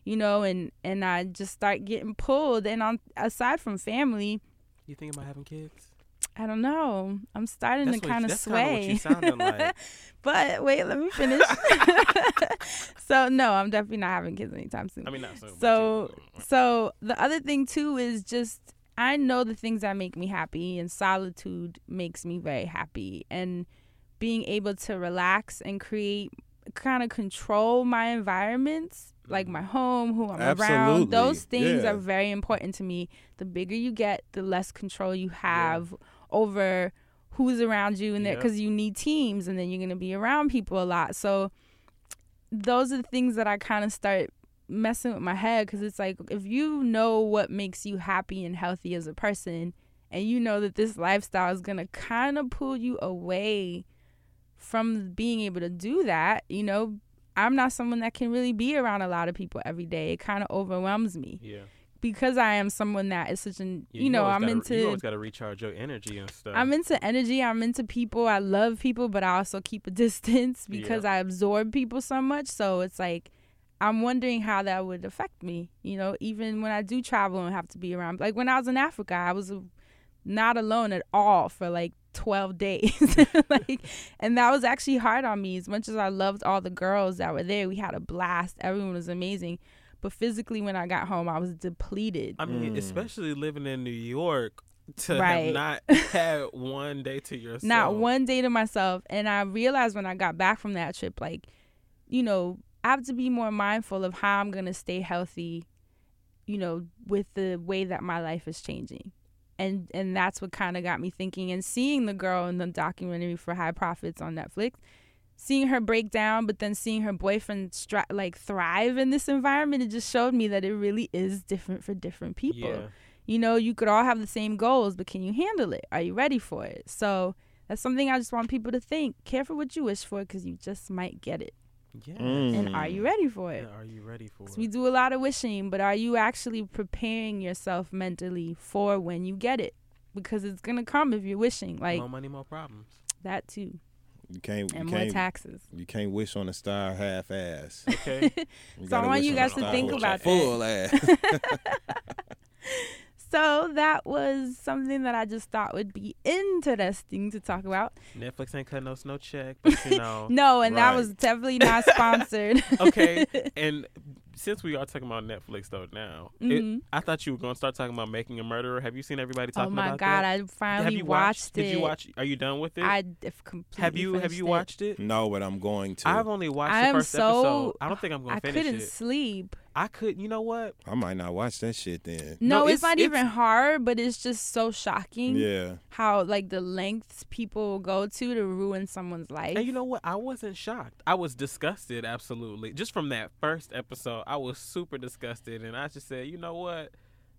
you know, and and I just start getting pulled. And on aside from family, You think about having kids? I don't know. I'm starting That's to kind of sway. like. <laughs> but wait, let me finish. <laughs> so no, I'm definitely not having kids anytime soon. I mean, not so. but So so the other thing too is just I know the things that make me happy and solitude makes me very happy. And being able to relax and create kind of control my environments like my home who I'm around those things Yeah. are very important to me. The bigger you get the less control you have over who's around you and Yep. because you need teams and then you're going to be around people a lot. So those are the things that I kind of start messing with my head because it's like if you know what makes you happy and healthy as a person and you know that this lifestyle is going to kind of pull you away from being able to do that you know i'm not someone that can really be around a lot of people every day it kind of overwhelms me yeah. because i am someone that is such an Yeah, you know i'm gotta, into You always got to recharge your energy and stuff. I'm into energy. I'm into people. I love people, but I also keep a <laughs> distance because I absorb people so much. So it's like I'm wondering how that would affect me. You know, even when I do travel and have to be around. Like when I was in Africa, I was not alone at all for like 12 <laughs> days. <laughs> like and that was actually hard on me as much as I loved all the girls that were there. We had a blast. Everyone was amazing. But physically when I got home, I was depleted. I mean, Mm. especially living in New York <laughs> to Right. have not had one day to yourself. not one day to myself and i realized when i got back from that trip like you know i have to be more mindful of how i'm going to stay healthy you know with the way that my life is changing and and that's what kind of got me thinking and seeing the girl in the documentary for high profits on netflix seeing her break down but then seeing her boyfriend stri- like thrive in this environment it just showed me that it really is different for different people Yeah. you know, you could all have the same goals, but can you handle it? Are you ready for it? So That's something I just want people to think. Careful what you wish for because you just might get it. Mm. Yeah. And are you ready for Yeah, it? Are you ready for it? we do a lot of wishing, but are you actually preparing yourself mentally for when you get it? Because it's gonna come if you're wishing, like more money, more problems. that too, You can't. You and more can't. taxes. You can't wish on a star half ass. <laughs> Okay. <laughs> So I want you guys to think about a full ass. <laughs> So that was something that I just thought would be interesting to talk about. <laughs> Netflix ain't cutting us no check, but you <laughs> know. No, and that was definitely not <laughs> sponsored. okay. And since we are talking about Netflix though now, it, Mhm. I thought you were gonna start talking about making a murderer. Have you seen everybody talking about? It? Oh my about god, that? I finally have you watched, it. Did you watch? Are you done with it? I have completely. have you have you watched it? no, but I'm going to. I've only watched I the first so- episode. I don't think I'm gonna finish it. I couldn't sleep. I could. You know what? I might not watch that shit then. No, No, it's, it's- not it's- even hard, but it's just so shocking Yeah. how like the lengths people go to to ruin someone's life. And you know what? I wasn't shocked. I was disgusted, absolutely. Just from that first episode, I was super disgusted, and I just said, you know what?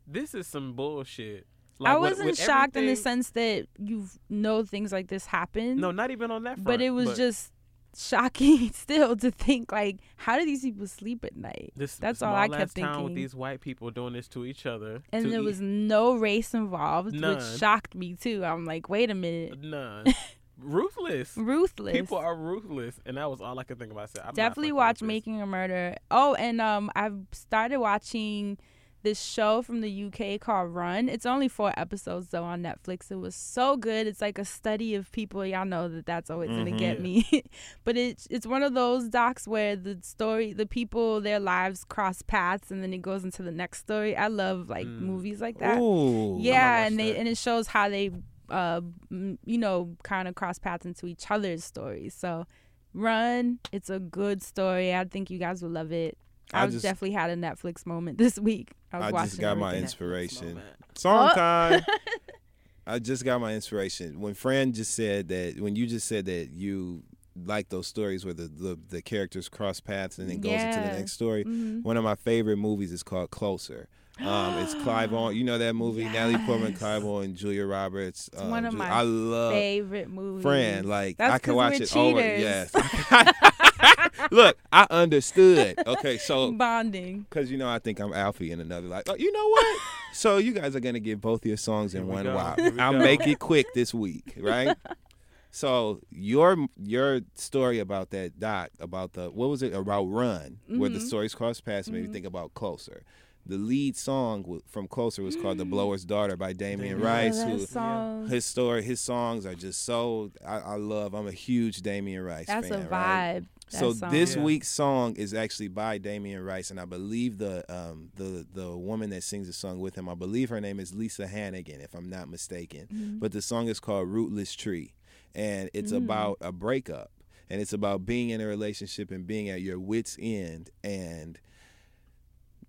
This is some bullshit. I wasn't with shocked in the sense that you know things like this happen. No, not even on that front. but it was just shocking <laughs> still to think like, how do these people sleep at night? this that's all I kept town with these white people doing this to each other. And there e- was no race involved, None. which shocked me too. I'm like, wait a minute, none. <laughs> ruthless. ruthless. People are ruthless, and that was all I could think about. I said, definitely watch. Making a Murder. Oh, and um, I've started watching this show from the UK called Run. It's only four episodes though on Netflix. It was so good. It's like a study of people. Y'all know that that's always gonna Mhm. get me. <laughs> but it's it's one of those docs where the story, the people, their lives cross paths, and then it goes into the next story. I love like Mm. movies like that. Ooh. Yeah, and they that. and it shows how they, uh, you know, kind of cross paths into each other's stories. So, Run, it's a good story. I think you guys will love it. I, I just- definitely had a Netflix moment <laughs> this week. I was I watching just got my inspiration. Song Oh. time. <laughs> I just got my inspiration when Fran just said that. When you just said that you like those stories where the the, the characters cross paths and it goes into the next story. Mhm. One of my favorite movies is called Closer. Um, it's Clive Owen. You know that movie? Natalie Portman, Clive Owen, Julia Roberts. It's um, one of Ju- my I love Favorite movie. Fran. Like That's I can 'cause watch we're it over. Yes. <laughs> Look, I understood. Okay, so bonding. because you know I think I'm Alfie in another life. Oh, you know what? so you guys are gonna get both your songs in Here we one go. while. I'll go. make it quick this week, right? <laughs> so your your story about that doc about the what was it about Run where the Mhm. stories cross paths made me Mhm. think about Closer. The lead song from Closer was called "The Blower's Daughter" by Damien Damian Rice, who song. his story, his songs are just so I, I love. I'm a huge Damien Rice That's fan. a right? vibe. So that this. Yeah. week's song is actually by Damien Rice, and I believe the um the the woman that sings the song with him, I believe her name is Lisa Hannigan, if I'm not mistaken. Mhm. But the song is called "Rootless Tree," and it's Mm. about a breakup, and it's about being in a relationship and being at your wits' end, and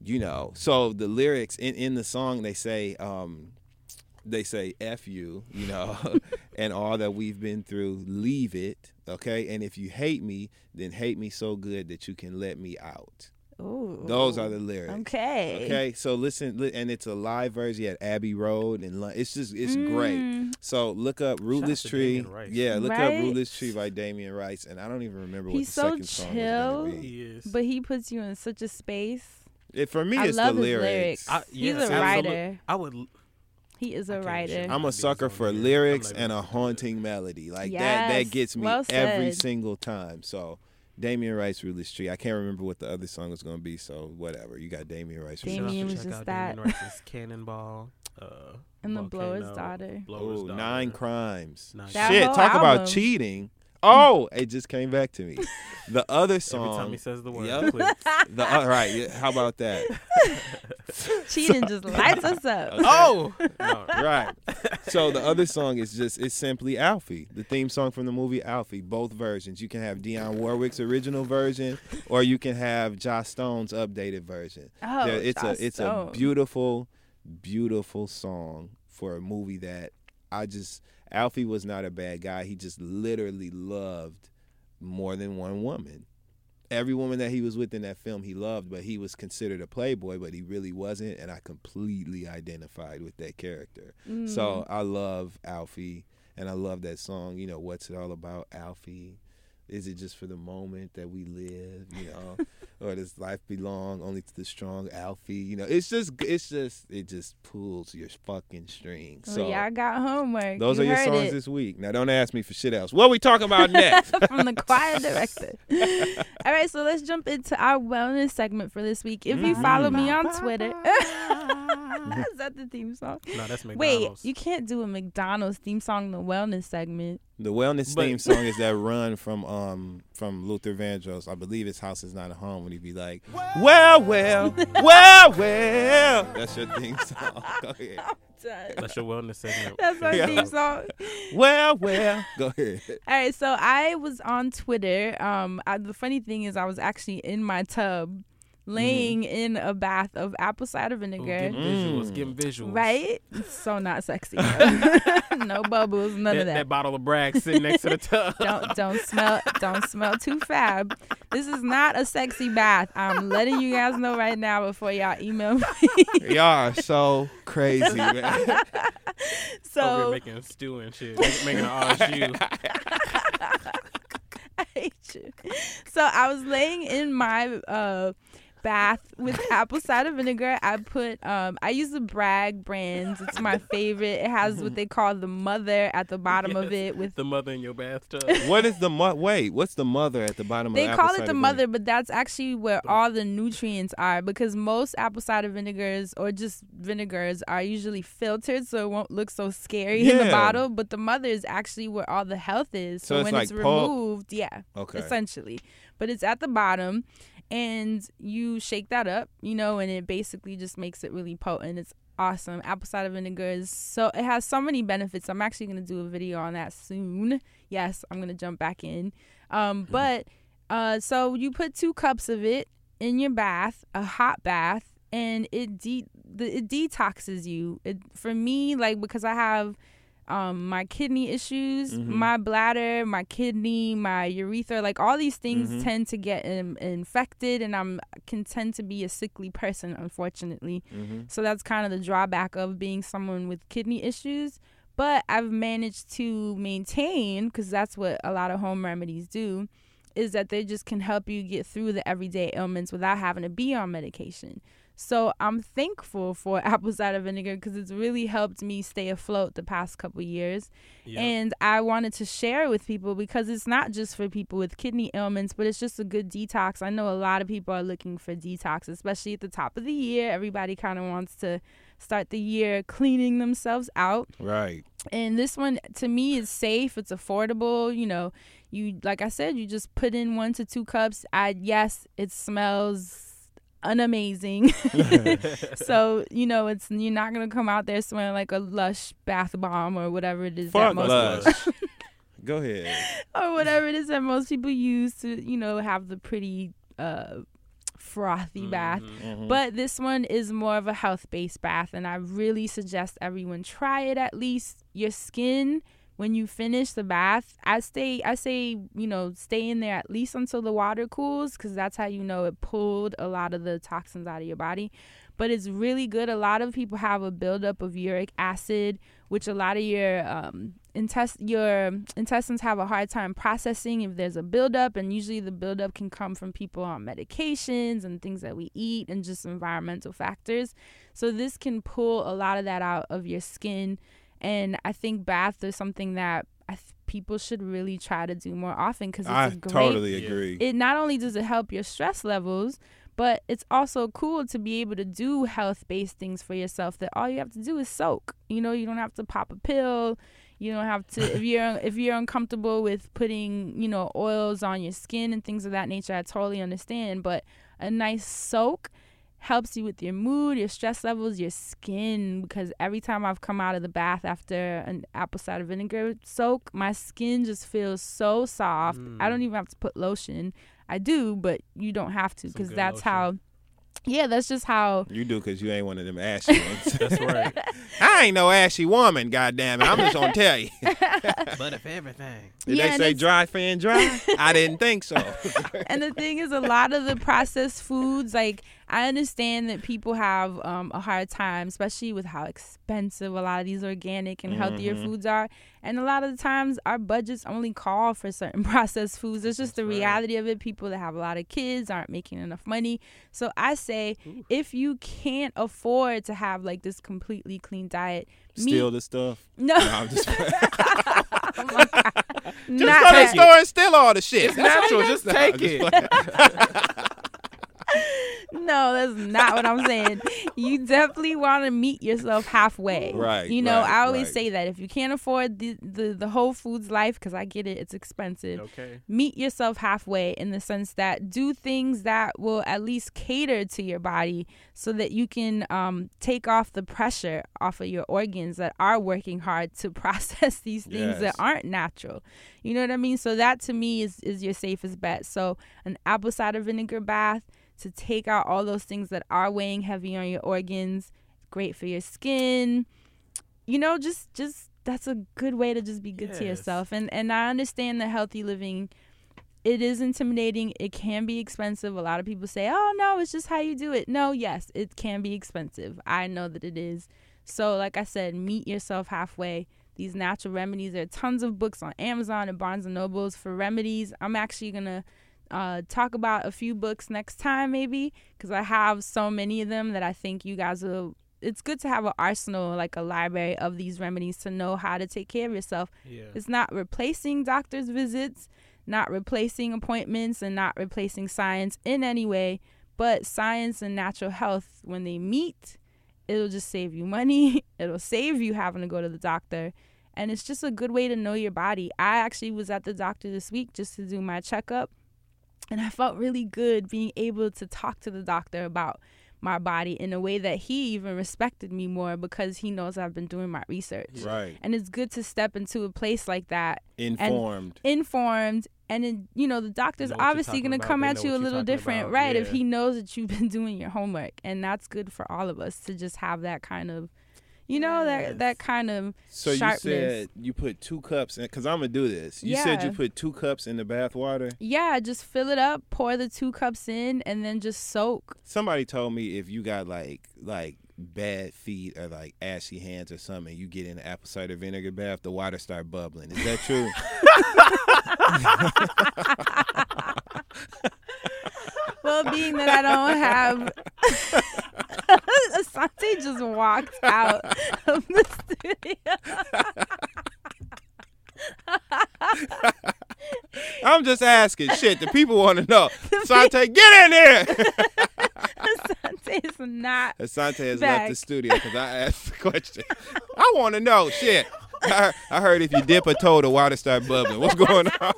you know. So the lyrics in in the song they say um they say F you, you know, <laughs> and all that we've been through, leave it, okay? And if you hate me, then hate me so good that you can let me out. Ooh. Those are the lyrics. Okay. Okay, so listen, li- and it's a live version at Abbey Road, and Lon- it's just it's great. Mm. So look up "Rootless Tree." Yeah, look Right? up "Rootless Tree" by Damien Rice, and I don't even remember what the so second song was chill. gonna be. He is. But he puts you in such a space. It, for me, I it's love the his lyrics. lyrics. I- He's a writer. I would. He is a writer. I'm a sucker for lyrics and a what the fuck is haunting melody. Like that that gets me well every single time. So Damien Rice, Rootless Tree. I can't remember what the other song was gonna be, so whatever. You got Damien Rice. Shout Damien was check just out that. Damien Rice's <laughs> Cannonball. Uh, and the blower's Volcano, daughter. Blower's Oh, Daughter. nine crimes. Nine Shit, whole talk about cheating. Oh, it just came back to me. <laughs> The other song. Every time he says the word, Yep. the uh, right. yeah, How about that? <laughs> Cheating just lights us up. oh, no. right. So the other song is just it's simply Alfie, the theme song from the movie Alfie. Both versions. You can have Dionne Warwick's original version, or you can have Joss Stone's updated version. Oh, There- it's Joss a it's Stone. a beautiful, beautiful song for a movie that I just Alfie was not a bad guy. He just literally loved more than one woman. Every woman that he was with in that film, he loved, but he was considered a playboy, but he really wasn't, and I completely identified with that character. Mm. So I love Alfie, and I love that song. You know, what's it all about, Alfie? Is it just for the moment that we live? You know, <laughs> or does life belong only to the strong, Alfie? You know, it's just, it's just, it just pulls your fucking strings. Oh, well, So yeah, I got homework. those You are your songs it. this week. Now, don't ask me for shit else. What we talking about <laughs> next? from the choir director. <laughs> All right, so let's jump into our wellness segment for this week. If you mm-hmm. follow me on Twitter, is that the theme song? No, that's McDonald's. Wait, you can't do a McDonald's theme song, in the wellness segment. The wellness But- theme song is that run from um from Luther Vandross. I believe his house is not a home when he be like, Well, well, <laughs> well, well. That's your theme song. <laughs> Go <laughs> ahead. That's your wellness segment. That's my Yeah. theme song. Well, well. Go ahead. All right, so I was on Twitter. Um, I, the funny thing is, I was actually in my tub, laying in a bath of apple cider Ooh, vinegar. getting visuals, Mm. getting visuals. Right? So not sexy. <laughs> <laughs> no bubbles, none that, of that That bottle of Bragg sitting next to the tub. <laughs> don't don't smell don't smell too fab. This is not a sexy bath. I'm letting you guys know right now before y'all email me. Y'all are so crazy, man. Over so here making stew and shit, make- making an au jus. I hate you. So I was laying in my uh bath with <laughs> apple cider vinegar. I put um I use the Bragg brands. It's my favorite. It has what they call the mother at the bottom of it with the mother in your bathtub. <laughs> What is the mo- wait? What's the mother at the bottom They of call apple it the mother, vinegar? but that's actually where all the nutrients are because most apple cider vinegars or just vinegars are usually filtered so it won't look so scary in the bottle. But the mother is actually where all the health is. So So, it's when like it's pulp? removed, yeah, Okay. essentially. But it's at the bottom and you shake that up, you know, and it basically just makes it really potent. It's awesome. Apple cider vinegar is so it has so many benefits. I'm actually gonna do a video on that soon. Yes, I'm gonna jump back in. Um, <laughs> but uh, so you put two cups of it in your bath, a hot bath, and it de- the, it detoxes you. It for me like because I have um my kidney issues, Mhm. my bladder, my kidney, my urethra, like all these things Mhm. tend to get um, infected, and I'm can tend to be a sickly person, unfortunately. Mhm. So that's kind of the drawback of being someone with kidney issues. But I've managed to maintain, because that's what a lot of home remedies do, is that they just can help you get through the everyday ailments without having to be on medication. So I'm thankful for <laughs> apple cider vinegar because it's really helped me stay afloat the past couple years. And I wanted to share with people because it's not just for people with kidney ailments, but it's just a good detox. I know a lot of people are looking for detox, especially at the top of the year. Everybody kind of wants to start the year cleaning themselves out. Right. And this one to me is safe, it's affordable, you know. You like I said, you just put in 1 to 2 cups. I yes, it smells unamazing. <laughs> <laughs> so, you know, it's you're not going to come out there smelling like a lush bath bomb or whatever it is Fuck that most lush. <laughs> Go ahead. or whatever it is that most people use to, you know, have the pretty uh frothy bath. Mhm. Mhm. But this one is more of a health based bath, and I really suggest everyone try it at least. Your skin, when you finish the bath, I stay, I say, you know, stay in there at least until the water cools, because that's how you know it pulled a lot of the toxins out of your body. But it's really good. A lot of people have a buildup of uric acid, which a lot of your um, intest your intestines have a hard time processing if there's a buildup, and usually the buildup can come from people on medications and things that we eat and just environmental factors. So this can pull a lot of that out of your skin, and I think bath is something that I th- people should really try to do more often because it's I a great totally agree. it not only does it help your stress levels but it's also cool to be able to do health based things for yourself that all you have to do is soak. You know you don't have to pop a pill. You don't have to if you're if you're uncomfortable with putting you know oils on your skin and things of that nature i totally understand. But a nice soak helps you with your mood, your stress levels, your skin. Because every time I've come out of the bath after an apple cider vinegar soak, my skin just feels so soft. I don't Mm. even have to put lotion. I do, but you don't have to because that's lotion. how. Yeah, that's just how. You do because you ain't one of them ashy ones. <laughs> That's right. <laughs> I ain't no ashy woman, goddamn it. I'm just gonna tell you. <laughs> but if everything. Did Yeah, they say it's- dry fan dry? I didn't think so. and the thing is, a lot of the processed foods, like I understand that people have um, a hard time, especially with how expensive a lot of these organic and healthier Mhm. foods are. And a lot of the times, our budgets only call for certain <laughs> processed foods. It's just That's the right. reality of it. People that have a lot of kids aren't making enough money. So I say, if you can't afford to have like this completely clean diet, Steal meat- the stuff. no, No, I'm just playing. Oh. <laughs> Just Not go to the that- store and steal all the shit. It's That's natural. <laughs> Just take it. Playing. No, that's not what I'm saying. You definitely want to meet yourself halfway. Right, You know, right, I always right. say that if you can't afford the, the, the Whole Foods life, because I get it, it's expensive. Okay. Meet yourself halfway in the sense that do things that will at least cater to your body so that you can um, take off the pressure off of your organs that are working hard to <laughs> process these things that aren't natural. You know what I mean? So that to me is, is your safest bet. So an apple cider vinegar bath to take out all those things that are weighing heavy on your organs. Great for your skin. You know, just just that's a good way to just be good to yourself. And and I understand that healthy living it is intimidating. It can be expensive. A lot of people say, "Oh no, it's just how you do it." No, yes, it can be expensive. I know that it is. So, like I said, meet yourself halfway. These natural remedies. There are tons of books on Amazon and Barnes and Nobles for remedies. I'm actually gonna uh, talk about a few books next time, maybe, because I have so many of them that I think you guys will. It's good to have an arsenal, like a library of these remedies to know how to take care of yourself. Yeah. It's not replacing doctor's visits, not replacing appointments, and not replacing science in any way. But science and natural health, when they meet, it'll just save you money. <laughs> It'll save you having to go to the doctor. And it's just a good way to know your body. I actually was at the doctor this week just to do my checkup. And I felt really good being able to talk to the doctor about my body in a way that he even respected me more because he knows I've been doing my research. Right. And it's good to step into a place like that Informed. informed and then you know the doctor's Know obviously going to come at you a little different about. right if he knows that you've been <laughs> doing your homework and that's good for all of us to just have that kind of you know that that kind of So sharpness. you said you put two cups in, because I'm gonna do this. You said you put two cups in the bath water. yeah just fill it up pour the two cups in and then just soak Somebody told me if you got like like bad feet or like ashy hands or something, you get in the apple cider vinegar bath, the water start bubbling. Is that true? <laughs> <laughs> <laughs> well being that i don't have <laughs> asante just walked out of the studio <laughs> I'm just asking. Shit, the people want to know. <laughs> Asante, get in here. asante is not Asante has Back. left the studio because I asked the question. I want to know. Shit. I I heard if you dip a toe, the water start bubbling. What's going on?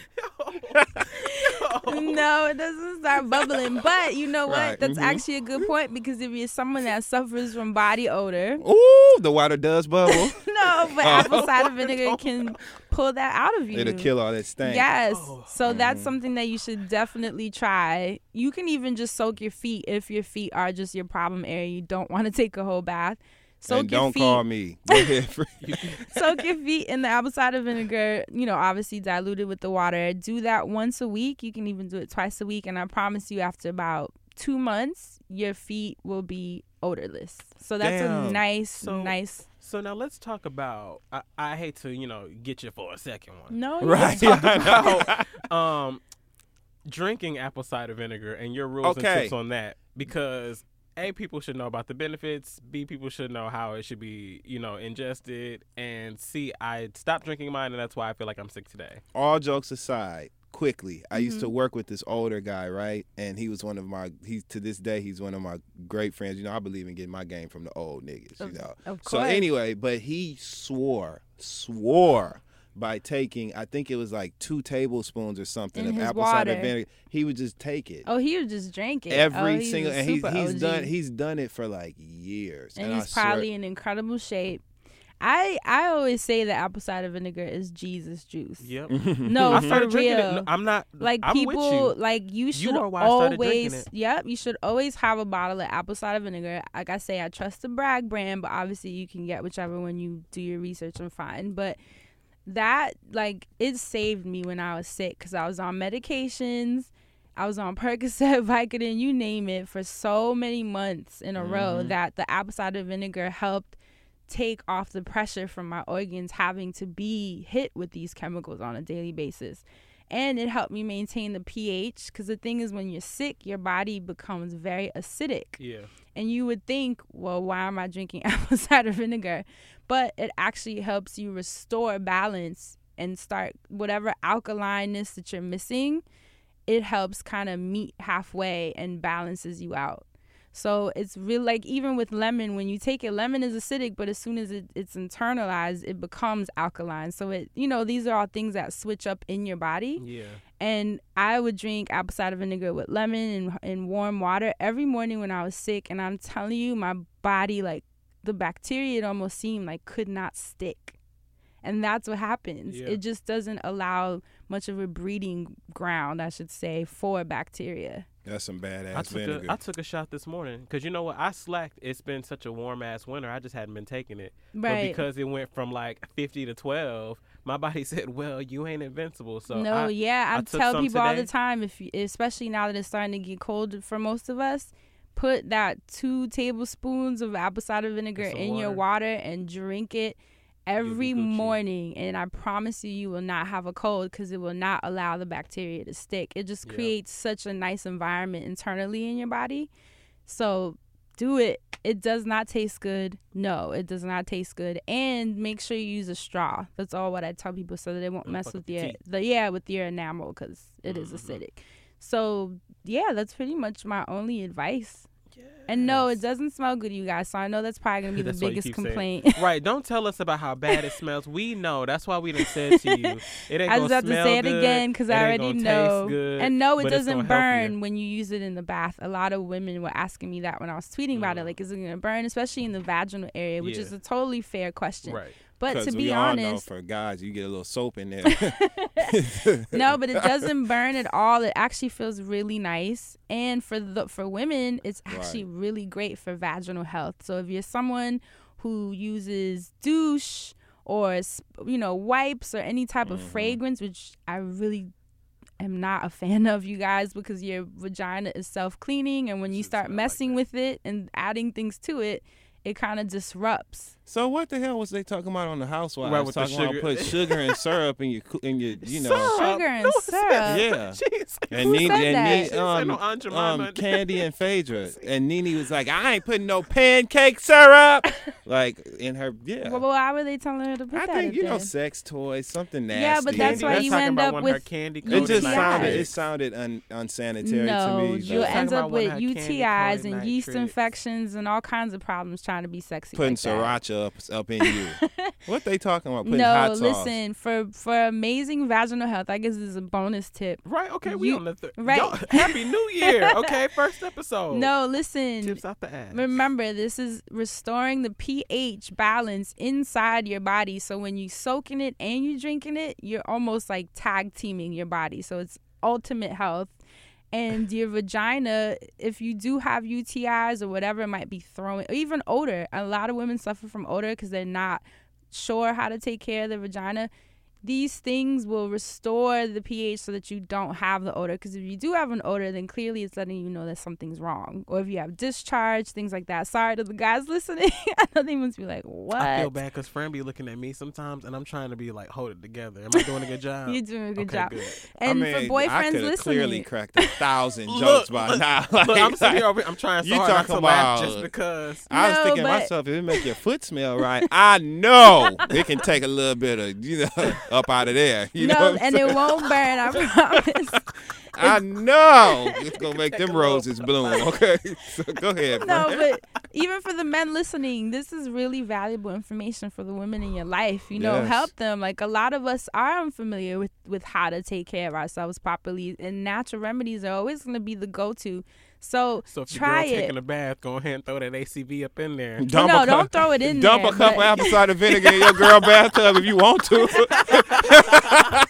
<laughs> no, it doesn't start bubbling. But you know what? Right, That's mhm. actually a good point because if you're someone that suffers from body odor, Ooh, the water does bubble. <laughs> no, but Oh. apple cider <laughs> vinegar can pull that out of you. It'll kill all that stank. Yes. Oh. So that's Mhm. something that you should definitely try. You can even just soak your feet if your feet are just your problem area. You don't want to take a whole bath. Soak and your don't feet. call me. Go ahead. Free. soak your feet in the apple cider vinegar, you know, obviously diluted with the water. Do that once a week. You can even do it twice a week. And I promise you, after about two months, your feet will be odorless. So that's a nice, So- nice. So now let's talk about. I, I hate to you know get you for a second one. No, Right. right. I know. <laughs> um, drinking apple cider vinegar and your rules and tips on that because a people should know about the benefits. B people should know how it should be you know ingested. And C I stopped drinking mine and that's why I feel like I'm sick today. all jokes aside, quickly, I used to Mm-hmm. work with this older guy, right? And he was one of my. He's to this day, he's one of my great friends. You know, I believe in getting my game from the old niggas. You know. of course. So anyway, but he swore, swore by taking. I think it was like two tablespoons or something In of his apple cider vinegar. He would just take it. Oh, he was just drinking Every oh, he's single, and he's he's OG. done he's done it for like years, and I he's swear- probably in incredible shape. I I always say that apple cider vinegar is Jesus juice. Yep. <laughs> No, I for started drinking real. it. No, I'm not like I'm with people you. like you should are why I started drinking always it. yep you should always have a bottle of apple cider vinegar like i say i trust the bragg brand but obviously you can get whichever one you do your research and find but that like it saved me when i was sick because i was on medications I was on <laughs> Percocet, Vicodin, you name it, for so many months in a row Mhm. that the apple cider vinegar helped take off the pressure from my organs having to be hit with these chemicals on a daily basis. And it helped me maintain the pH because the thing is, when you're sick, your body becomes very acidic. Yeah. And you would think, well, why am I drinking <laughs> apple cider vinegar? But it actually helps you restore balance and start whatever alkalineness that you're missing. It helps kind of meet halfway and balances you out. So it's real like even with lemon, when you take it, lemon is acidic, but as soon as it, it's internalized, it becomes alkaline. So it, you know, these are all things that switch up in your body Yeah. and I would drink apple cider vinegar with lemon and, and warm water every morning when I was sick. And I'm telling you, my body, like the bacteria, it almost seemed like could not stick. And that's what happens. Yeah. It just doesn't allow much of a breeding ground, I should say, for bacteria. That's some badass I took vinegar. a I took a shot this morning because you know what I slacked. It's been such a warm ass winter. I just hadn't been taking it. But because it went from like 50 to 12, my body <laughs> said, "Well, you ain't invincible." So no, I, yeah, I, I tell some people all the time, if you, especially now that it's starting to get cold for most of us, put that two tablespoons of apple cider vinegar some in your water. water and drink it every morning. And I promise you, you will not have a cold because it will not allow the bacteria to stick. It just Yeah. creates such a nice environment internally in your body. So do it. It does not taste good. No, it does not taste good. And make sure you use a straw. That's all what I tell people so that it won't mess with your the yeah with your enamel because it is Mhm. acidic. So yeah, that's pretty much my only advice. And no, it doesn't smell good, you guys. So I know that's probably gonna be <laughs> the That's why you biggest keep saying- complaint. <laughs> right. Don't tell us about how bad it smells. We know. That's why we done said to you. It ain't <laughs> I gonna just have to smell say it again because I already know. Good, and no, it doesn't gonna you. burn when you use it in the bath. A lot of women were asking me that when I was tweeting about it. Mm. Like, is it gonna burn, especially in the vaginal area, which Yeah. is a totally fair question. Right. But to be we all know honest, for guys, you get a little soap in there. no, but it doesn't burn at all. It actually feels really nice, and for the for women, it's actually really great for vaginal health. So if you're someone who uses douche or you know wipes or any type of Mhm. fragrance, which I really am not a fan of, you guys, because your vagina is self cleaning, and when you start smell like messing with it and adding things to it, it kind of disrupts. So what the hell was they talking about on the Housewives? Right, with the talking about sugar. put sugar and syrup in your in your you know. Syrup? Sugar and No one said syrup. Yeah. <laughs> Jeez. And Who Nene, and? Nene, She um, no Aunt Jemima. um, Kandi and Phaedra, <laughs> and Nene was like, "I ain't putting no pancake syrup." <laughs> like in her, yeah. Well, why were they telling her to put I that I think in you know, there? sex toys, something nasty. Yeah, but that's Kandi, why that's you talking end about up one of her with candy It just UTIs. sounded it sounded un, unsanitary no, to me. you'll like, Talking end up with of her candy UTIs and yeast infections and all kinds of problems trying to be sexy. putting sriracha up, up in you. <laughs> what they talking about? Putting no, hot sauce. listen for for amazing vaginal health. I guess this is a bonus tip. Right. Okay. We You- on the th- right. Y'all, Happy New <laughs> Year. Okay. First episode. No, listen. Tips out the ass. Remember, this is restoring the pH balance inside your body. So when you soaking it and you drinking it, you're almost like tag teaming your body. So it's ultimate health. And your vagina, if you do have UTIs or whatever it might be throwing, even odor. A lot of women suffer from odor because they're not sure how to take care of their vagina. These things will restore the pH so that you don't have the odor. Because if you do have an odor, then clearly it's letting you know that something's wrong. Or if you have discharge, things like that. Sorry to the guys <laughs> listening. I know they must be like, what? I feel bad because Fran be looking at me sometimes, and I'm trying to be like, hold it together. Am I doing a good <laughs> job? You're doing a good okay, job. Good. And I mean, for boyfriends could have listening, clearly cracked a thousand <laughs> Look, jokes by look, now. Look, I'm sitting here. Over, I'm trying so You hard not talking to laugh just because. I was No, thinking to but- myself, if it make your foot smell right, I know it can take a little bit of you know up out of there. You know, no, what I'm and saying? it won't burn. I promise. <laughs> I know it's gonna make them roses bloom. Okay, so go ahead. no, Fran. but even for the men listening, this is really valuable information for the women in your life. You know, Yes. help them. Like a lot of us are unfamiliar with with how to take care of ourselves properly, and natural remedies are always going to be the go to. So, So if your try girl it. taking a bath, go ahead and throw that ACV up in there. Dump no, a don't cup, throw it in dump there. a cup of apple cider vinegar in your girl bathtub if you want to. <laughs> <laughs>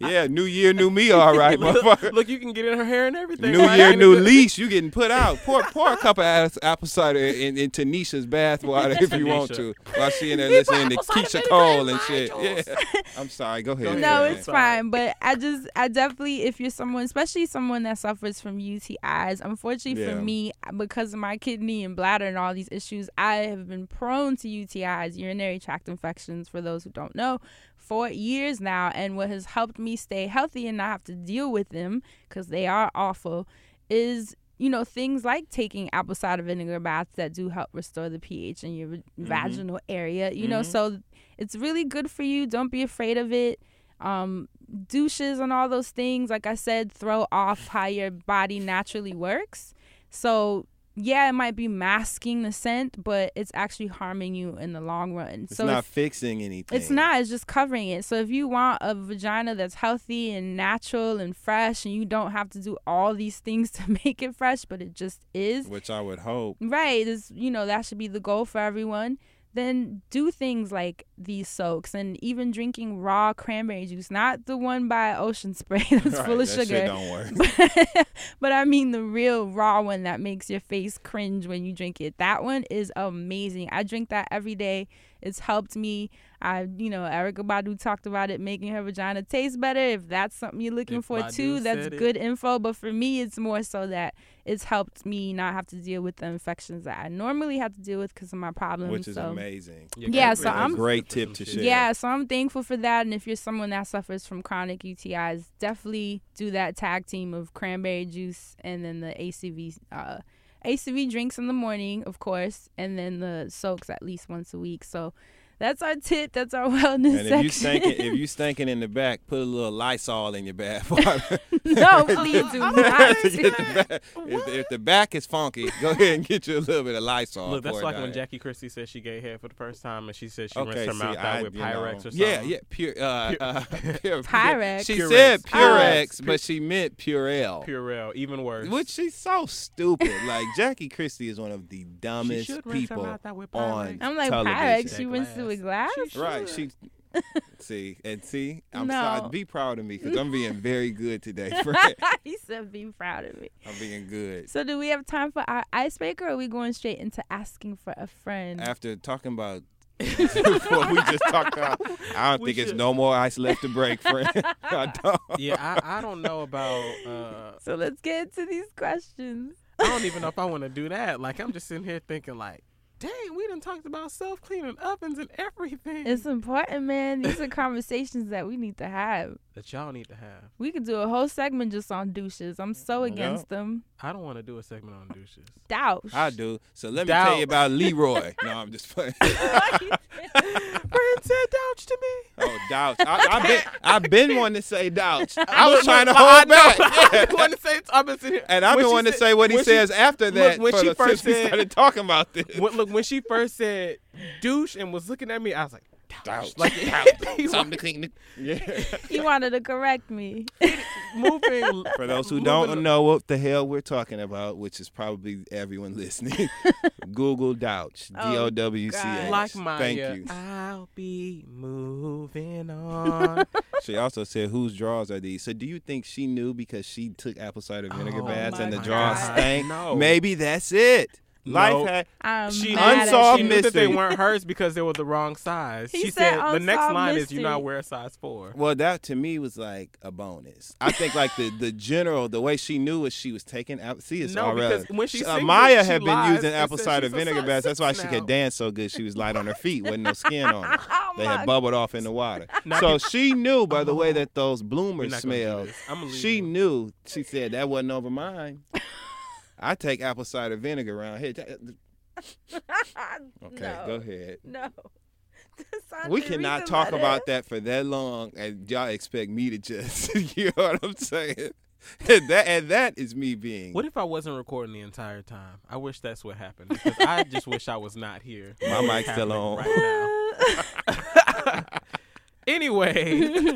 yeah, new year, new me, all right, <laughs> look, motherfucker. look, you can get in her hair and everything. New right? year, new lease. You getting put out. Pour, pour a cup of ass- apple cider in, into Nisha's bathwater <laughs> if you want to, while she in there listening to Keyshia Cole and shit. Yeah, <laughs> I'm sorry. Go ahead. ahead. no, it's fine. But I just, I definitely, if you're someone, especially someone that suffers from UTIs, unfortunately Yeah. for me, because of my kidney and bladder and all these issues, I have been prone to UTIs, urinary tract infections, for those who don't know, for years now. And what has helped me stay healthy and not have to deal with them, because they are awful, is you know things like taking apple cider vinegar baths that do help restore the pH in your vaginal area. You know, Mhm. so it's really good for you. Don't be afraid of it. Um, douches and all those things, like I said, throw off how your body naturally works. So yeah, it might be masking the scent, but it's actually harming you in the long run. So it's so not if- fixing anything. it's not. It's just covering it. So if you want a vagina that's healthy and natural and fresh, and you don't have to do all these things <laughs> to make it fresh, but it just is Which I would hope. right. Is you know that should be the goal for everyone. Then do things like these soaks and even drinking raw cranberry juice, not the one by Ocean Spray <laughs> that's Right, full of that shit sugar. don't work. But, <laughs> but I mean the real raw one that makes your face cringe when you drink it. That one is amazing. I drink that every day. It's helped me. I, you know, Erykah Badu talked about it making her vagina taste better. If that's something you're looking If for Badu too, that's said it. good info. But for me, it's more so that it's helped me not have to deal with the infections that I normally have to deal with because of my problems. Which is so. amazing. Yeah, so That's a I'm- great tip to share. Yeah, so I'm thankful for that. And if you're someone that suffers from chronic UTIs, definitely do that tag team of cranberry juice and then the ACV uh, ACV drinks in the morning, of course, and then the soaks at least once a week. So that's our tip. That's our wellness And if you section. stinking, if you <laughs> stinking in the back, put a little Lysol in your bath water. <laughs> <laughs> no, please do not. The if, the- if the back is funky, go ahead and get you a little bit of Lysol. Look, that's like down when. Jackie Christie said she gave hair for the first time, and she said she Okay, rinsed her see, mouth out with you know, Pyrex or something. Yeah, yeah, pure, uh, Pure- uh, pure, Pyrex. She Purex. said Purex. Purex, but she meant Purell. Purell, even worse. Which she's so stupid. like Jackie Christie is one of the dumbest should rinse her people mouth out with on Pyrex. I'm like television. Pyrex. That You rinsed it with glass. She Right. She <laughs> see and see. I'm No. sorry. Be proud of me because I'm being very good today, <laughs> friend. he said, "Be proud of me." I'm being good. So, do we have time for our icebreaker, or are we going straight into asking for a friend? After talking about <laughs> what we just talked about, I don't We think it's no more ice left to break, friend. I don't. yeah, I, I don't know about. Uh, so let's get into these questions. I don't even know if I want to do that. Like, I'm just sitting here thinking, like, dang, we done talked about self cleaning ovens and everything It's important, man. These are conversations that we need to have. that y'all need to have. We could do a whole segment just on douches. I'm so Yeah. against them. I don't want to do a segment on douches. Douche. I do. So let me tell you about Leroy. No, I'm just playing. <laughs> <laughs> <laughs> Brand said douche to me. Oh, doubt. I, I've been, I've been wanting to say doubt. <laughs> I was trying to look, I hold know. back. I've been wanting to say. I've been sitting here. And I've When been wanting to say what he when she- says after that. when for she the, first since we started talking about this. When, look, when she first said douche and was looking at me, I was like, Doubt. like <laughs> <laughs> he Time to clean the- Yeah. <laughs> he wanted to correct me. moving. For those who don't know what the hell we're talking about, which is probably everyone listening, Google Douch. Oh, D O W C God. H. like Maya, Thank you. I'll be moving on. She also said, "Whose drawers are these?" So, do you think she knew because she took apple cider vinegar Oh baths and the God. drawers stank? No. Maybe that's it. Life No. hack. I'm she mad at Unsolved she knew that they weren't hers because they were the wrong size. He she said said, the next unsolved line is you not mystery. wear a size four. Well, that to me was like a bonus. I think like the the general, the way she knew was she was taking apple. See, it's No, all because when she uh, Maya she had been using apple cider vinegar size baths. That's why six she could dance so good. She was light on her feet, wasn't no skin on her. <laughs> Oh They had bubbled off in the water. <laughs> Now so people- she knew by the way that those bloomers not gonna do smelled. this. I'm gonna leave She knew. She said that wasn't over mine. <laughs> I take apple cider vinegar around here. <laughs> Okay, no. go ahead. No. <laughs> We cannot talk letter. about that for that long, and y'all expect me to just, <laughs> you know what I'm saying? And that and that is me being. What if I wasn't recording the entire time? I wish that's what happened because I just wish I was not here. My mic's still on. right now. anyway,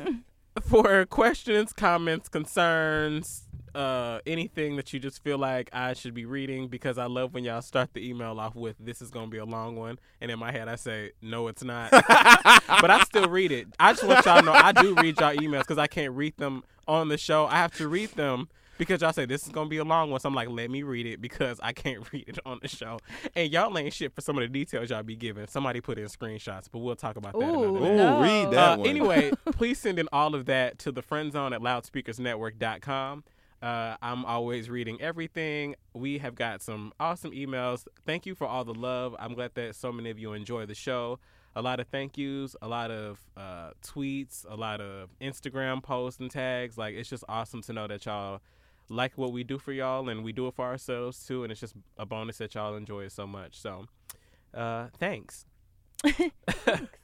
for questions, comments, concerns, uh, anything that you just feel like I should be reading because I love when y'all start the email off with "This is gonna be a long one," and in my head I say, "No, it's not," <laughs> but I still read it. I just want y'all to know I do read y'all emails because I can't read them on the show. I have to read them because y'all say this is gonna be a long one. So I'm like, let me read it because I can't <laughs> read it on the show. And y'all ain't shit for some of the details y'all be giving. Somebody put in screenshots, but we'll talk about that Ooh, another day. Oh, No. read that Uh, one. anyway, <laughs> please send in all of that to the friend zone at loudspeakersnetwork.com. Uh, I'm always reading everything. We have got some awesome emails. Thank you for all the love. I'm glad that so many of you enjoy the show. A lot of thank yous, a lot of uh, tweets, a lot of Instagram posts and tags. Like, it's just awesome to know that y'all like what we do for y'all and we do it for ourselves too. And it's just a bonus that y'all enjoy it so much. So, uh, thanks. <laughs> <laughs>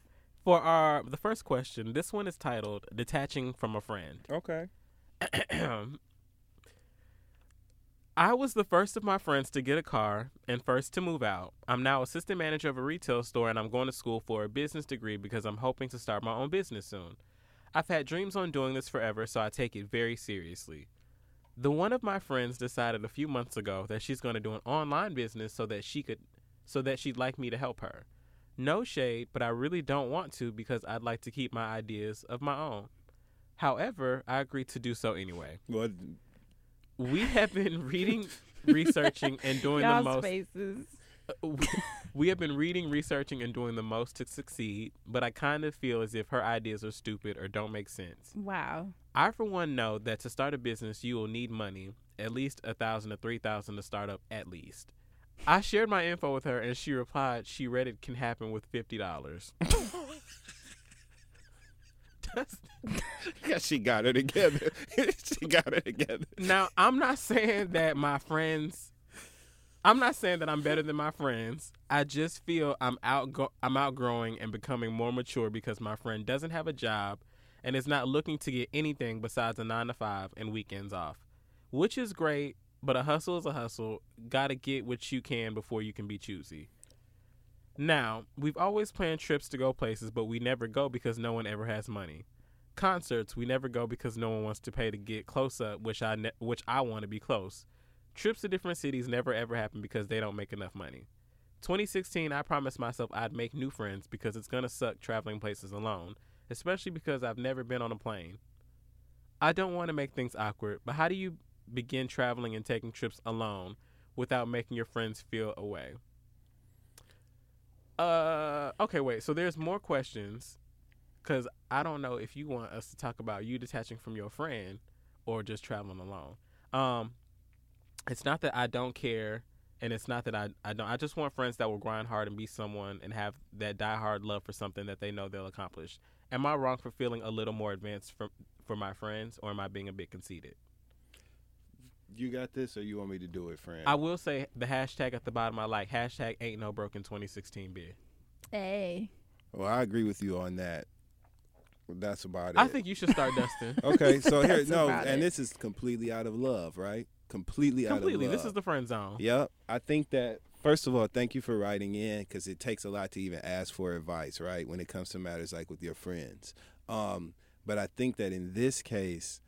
For our the first question, this one is titled "Detaching from a Friend." Okay. <clears throat> I was the first of my friends to get a car and first to move out. I'm now assistant manager of a retail store and I'm going to school for a business degree because I'm hoping to start my own business soon. I've had dreams on doing this forever, so I take it very seriously. The one of my friends decided a few months ago that she's going to do an online business so that she could so that she'd like me to help her. No shade, but I really don't want to because I'd like to keep my ideas of my own. However, I agreed to do so anyway. Well, We have been <laughs> reading, researching, and doing the Y'all's most. faces. Uh, we- we have been reading, researching, and doing the most to succeed, but I kind of feel as if her ideas are stupid or don't make sense. Wow. I, for one, know that to start a business, you will need money, at least a thousand to three thousand to start up, at least. I shared my info with her, and she replied she read it can happen with fifty dollars. <laughs> <laughs> she got it together. <laughs> she got it together. Now, I'm not saying that my friends I'm not saying that I'm better than my friends. I just feel I'm outgo- I'm outgrowing and becoming more mature because my friend doesn't have a job and is not looking to get anything besides a 9 to 5 and weekends off. Which is great, but a hustle is a hustle. Got to get what you can before you can be choosy. Now, we've always planned trips to go places, but we never go because no one ever has money. Concerts, we never go because no one wants to pay to get close up, which I ne- which I want to be close. Trips to different cities never ever happen because they don't make enough money. 2016, I promised myself I'd make new friends because it's gonna suck traveling places alone, especially because I've never been on a plane. I don't want to make things awkward, but how do you begin traveling and taking trips alone without making your friends feel away? Uh, okay, wait. So there's more questions because I don't know if you want us to talk about you detaching from your friend or just traveling alone. Um, it's not that I don't care, and it's not that I I don't. I just want friends that will grind hard and be someone and have that diehard love for something that they know they'll accomplish. Am I wrong for feeling a little more advanced for for my friends, or am I being a bit conceited? You got this, or you want me to do it, friend? I will say the hashtag at the bottom. I like hashtag ain't no broken 2016 beer. Hey. well, I agree with you on that. That's about it. I think you should start dusting. <laughs> Okay, so <laughs> here, That's no, and it. this is completely out of love, right? Completely, Completely. out of love. Completely this is the friend zone. Yep. I think that first of all, thank you for writing in because it takes a lot to even ask for advice, right? When it comes to matters like with your friends. Um, but I think that in this case,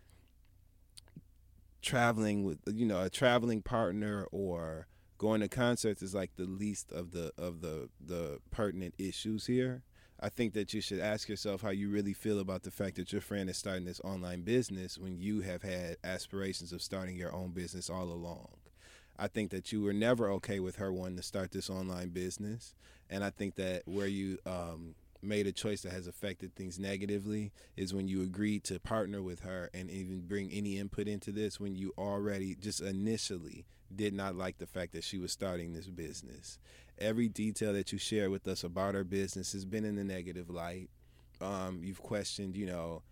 traveling with you know a traveling partner or going to concerts is like the least of the of the the pertinent issues here. I think that you should ask yourself how you really feel about the fact that your friend is starting this online business when you have had aspirations of starting your own business all along. I think that you were never okay with her wanting to start this online business, and I think that where you um, made a choice that has affected things negatively is when you agreed to partner with her and even bring any input into this when you already just initially did not like the fact that she was starting this business. Every detail that you share with us about her business has been in the negative light. Um, you've questioned, you know,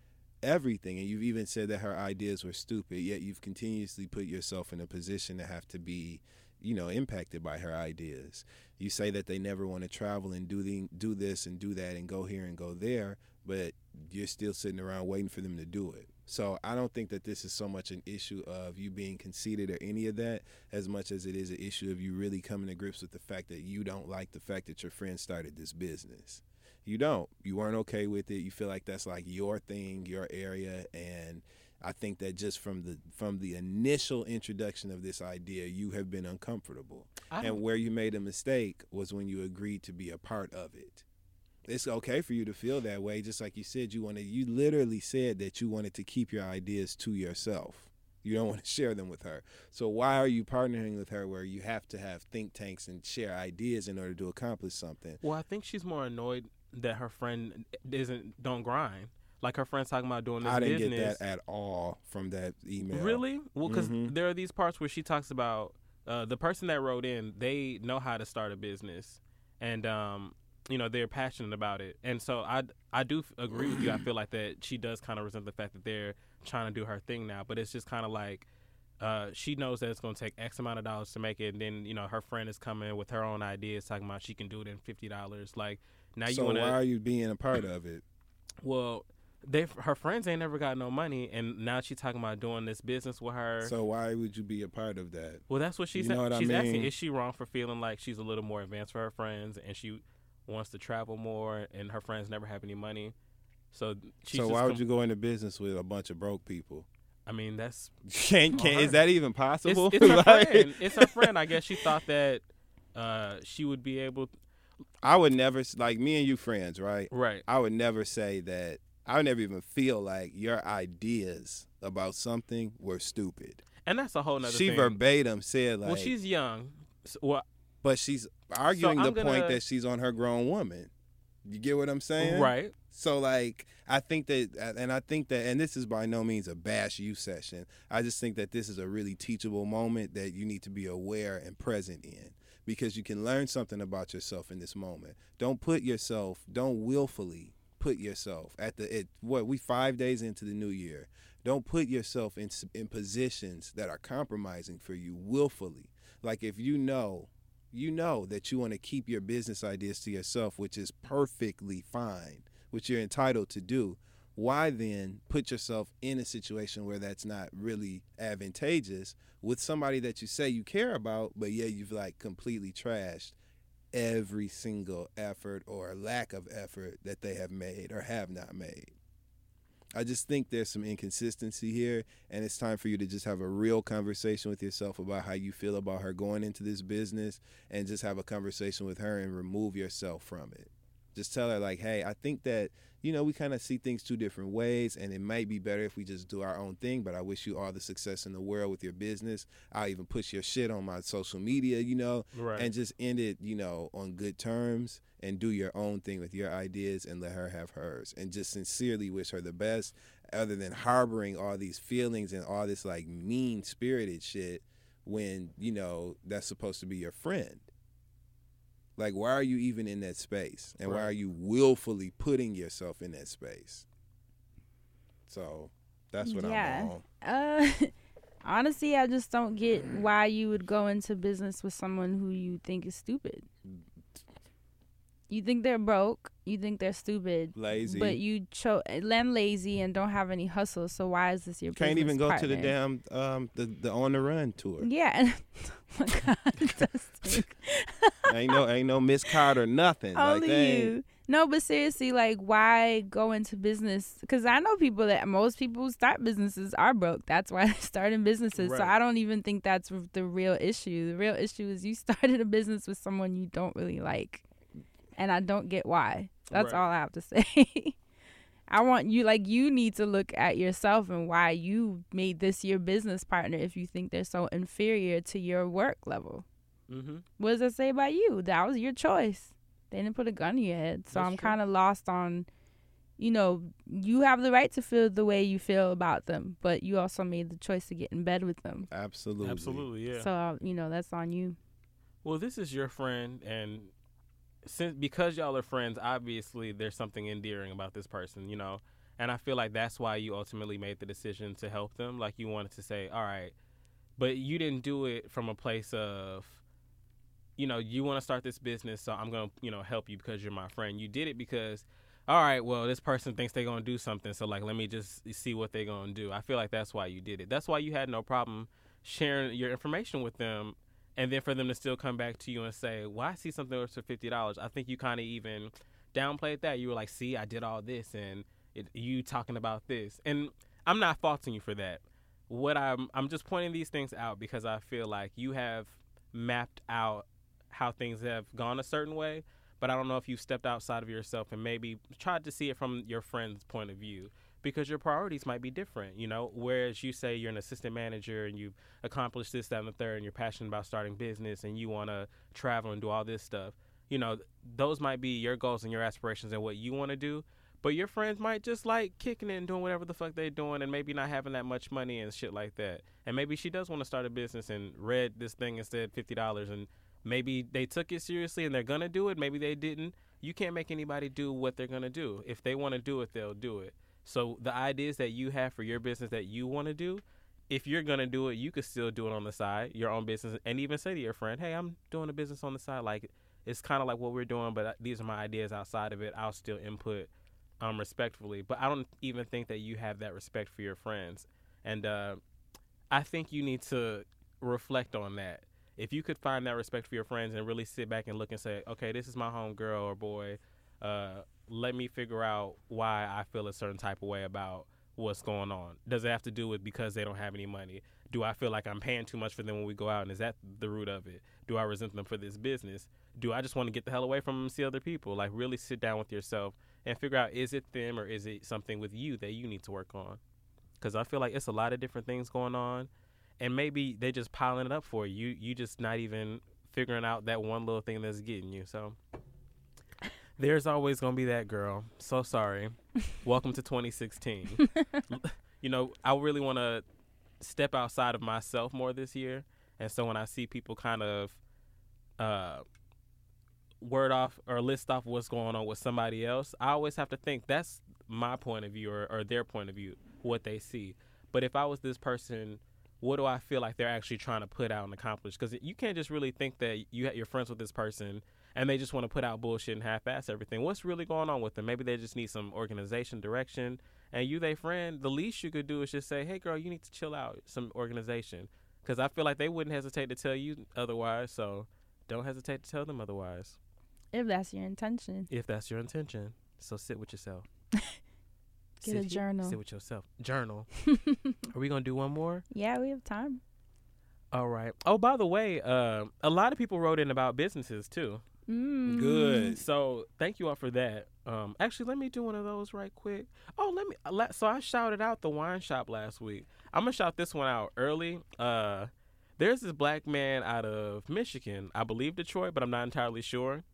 everything, and you've even said that her ideas were stupid. Yet you've continuously put yourself in a position to have to be, you know, impacted by her ideas. You say that they never want to travel and do the, do this and do that and go here and go there, but you're still sitting around waiting for them to do it. So I don't think that this is so much an issue of you being conceited or any of that, as much as it is an issue of you really coming to grips with the fact that you don't like the fact that your friend started this business. You don't. You weren't okay with it. You feel like that's like your thing, your area, and I think that just from the from the initial introduction of this idea, you have been uncomfortable. And where you made a mistake was when you agreed to be a part of it. It's okay for you to feel that way, just like you said you wanted. You literally said that you wanted to keep your ideas to yourself. You don't want to <laughs> share them with her. So why are you partnering with her where you have to have think tanks and share ideas in order to accomplish something? Well, I think she's more annoyed that her friend isn't don't grind. Like her friend's talking about doing this I didn't business. get that at all from that email. Really? Well, because Mhm. there are these parts where she talks about uh, the person that wrote in. They know how to start a business, and um, you know they're passionate about it. And so I, I do agree with you. I feel like that she does kind of resent the fact that they're trying to do her thing now. But it's just kind of like uh, she knows that it's going to take X amount of dollars to make it, and then you know her friend is coming with her own ideas, talking about she can do it in fifty dollars. Like now you so want why are you being a part of it? well. They, her friends ain't never got no money, and now she's talking about doing this business with her. So why would you be a part of that? Well, that's what she said. what I she's asking, is she wrong for feeling like she's a little more advanced for her friends and she wants to travel more and her friends never have any money? So she's so why would com- you go into business with a bunch of broke people? I mean, that's <laughs> Can can is that even possible? it's her <laughs> Like, friend. It's her friend. I guess she thought that uh, she would be able. I would never like me and you friends, right? Right. I would never say that. I would never even feel like your ideas about something were stupid. And that's a whole nother she thing. verbatim said like, well, she's young. So, well, but she's arguing I'm the point gonna- that she's on her grown woman. You get what I'm saying? right. So like I think that and I think that and this is by no means a bash you session. I just think that this is a really teachable moment that you need to be aware and present in because you can learn something about yourself in this moment. Don't put yourself, don't willfully put yourself at the it what we 5 days into the new year. Don't put yourself in in positions that are compromising for you willfully. Like if you know you know that you want to keep your business ideas to yourself, which is perfectly fine, which you're entitled to do. Why then put yourself in a situation where that's not really advantageous with somebody that you say you care about, but yeah, you've like completely trashed every single effort or lack of effort that they have made or have not made. I just think there's some inconsistency here, and it's time for you to just have a real conversation with yourself about how you feel about her going into this business and just have a conversation with her and remove yourself from it. Just tell her, like, hey, I think that, you know, we kind of see things two different ways, and it might be better if we just do our own thing, but I wish you all the success in the world with your business. I'll even push your shit on my social media, you know, Right. and just end it, you know, on good terms and do your own thing with your ideas and let her have hers. And just sincerely wish her the best, other than harboring all these feelings and all this like mean spirited shit when, you know, that's supposed to be your friend. Like, why are you even in that space? And why are you willfully putting yourself in that space? So that's what Yeah. I'm on. Uh, <laughs> honestly, I just don't get why you would go into business with someone who you think is stupid. You think they're broke. You think they're stupid. Lazy. But you cho- land lazy and don't have any hustle. So why is this your Can't even go to the damn um the, the on the run tour. Yeah. <laughs> oh my God. <laughs> <laughs> Ain't no ain't no Miss Carter nothing. Only ain't- you. No, but seriously, like, why go into business? Because I know people that most people who start businesses are broke. That's why they're starting businesses. So I don't even think that's the real issue. The real issue is you started a business with someone you don't really like, and I don't get why. That's Right. all I have to <laughs> say. I want you like you need to look at yourself and why you made this your business partner if you think they're so inferior to your work level. Mm-hmm. What does that say about you? That was your choice. They didn't put a gun in your head. So That's I'm kind of lost on, you know, you have the right to feel the way you feel about them, but you also made the choice to get in bed with them. Absolutely. Absolutely. Yeah. So, you know, that's on you. Well, this is your friend, and since because y'all are friends, obviously there's something endearing about this person, you know. And I feel like that's why you ultimately made the decision to help them. Like you wanted to say, all right, but you didn't do it from a place of, you know, you want to start this business, so I'm gonna, you know, help you because you're my friend. You did it because, all right, well, this person thinks they're gonna do something, so like, let me just see what they're gonna do. I feel like that's why you did it. That's why you had no problem sharing your information with them and then for them to still come back to you and say, "Well, I see something worth for fifty dollars." I think you kind of even downplayed that. You were like, "See, I did all this, and it, you talking about this." And I'm not faulting you for that. What I'm I'm just pointing these things out because I feel like you have mapped out how things have gone a certain way, but I don't know if you stepped outside of yourself and maybe tried to see it from your friend's point of view because your priorities might be different, you know. Whereas you say you're an assistant manager and you've accomplished this, that, and the third, and you're passionate about starting business and you want to travel and do all this stuff, you know, those might be your goals and your aspirations and what you want to do. But your friends might just like kicking it and doing whatever the fuck they're doing and maybe not having that much money and shit like that. And maybe she does want to start a business and read this thing and said $50 and maybe they took it seriously and they're going to do it. Maybe they didn't. You can't make anybody do what they're going to do. If they want to do it, they'll do it. So the ideas that you have for your business that you want to do, if you're gonna do it, you could still do it on the side, your own business, and even say to your friend, "Hey, I'm doing a business on the side. Like it's kind of like what we're doing, but uh, these are my ideas outside of it. I'll still input, um, respectfully. But I don't even think that you have that respect for your friends, and uh, I think you need to reflect on that. If you could find that respect for your friends and really sit back and look and say, "Okay, this is my home girl or boy," uh, let me figure out why I feel a certain type of way about what's going on. Does it have to do with because they don't have any money? Do I feel like I'm paying too much for them when we go out? And is that the root of it? Do I resent them for this business? Do I just want to get the hell away from them and see other people? Like, really sit down with yourself and figure out is it them or is it something with you that you need to work on? Because I feel like it's a lot of different things going on. And maybe they're just piling it up for you. You just not even figuring out that one little thing that's getting you. So there's always gonna be that girl. So sorry. Welcome to 2016. <laughs> you know, I really want to step outside of myself more this year, and so when I see people kind of uh, word off or list off what's going on with somebody else, I always have to think that's my point of view or, or their point of view, what they see. But if I was this person what do I feel like they're actually trying to put out and accomplish? Because you can't just really think that you you're friends with this person and they just want to put out bullshit and half-ass everything. What's really going on with them? Maybe they just need some organization, direction, and you, they friend. The least you could do is just say, "Hey, girl, you need to chill out, some organization," because I feel like they wouldn't hesitate to tell you otherwise. So don't hesitate to tell them otherwise. If that's your intention. If that's your intention, so sit with yourself. <laughs> Get sit, a journal. Sit with yourself. Journal. <laughs> Are we gonna do one more? Yeah, we have time. All right. Oh, by the way, uh, a lot of people wrote in about businesses too. Mm. Good. So thank you all for that. Um, actually, let me do one of those right quick. Oh, let me. Let, so I shouted out the wine shop last week. I'm gonna shout this one out early. Uh, there's this black man out of Michigan, I believe Detroit, but I'm not entirely sure.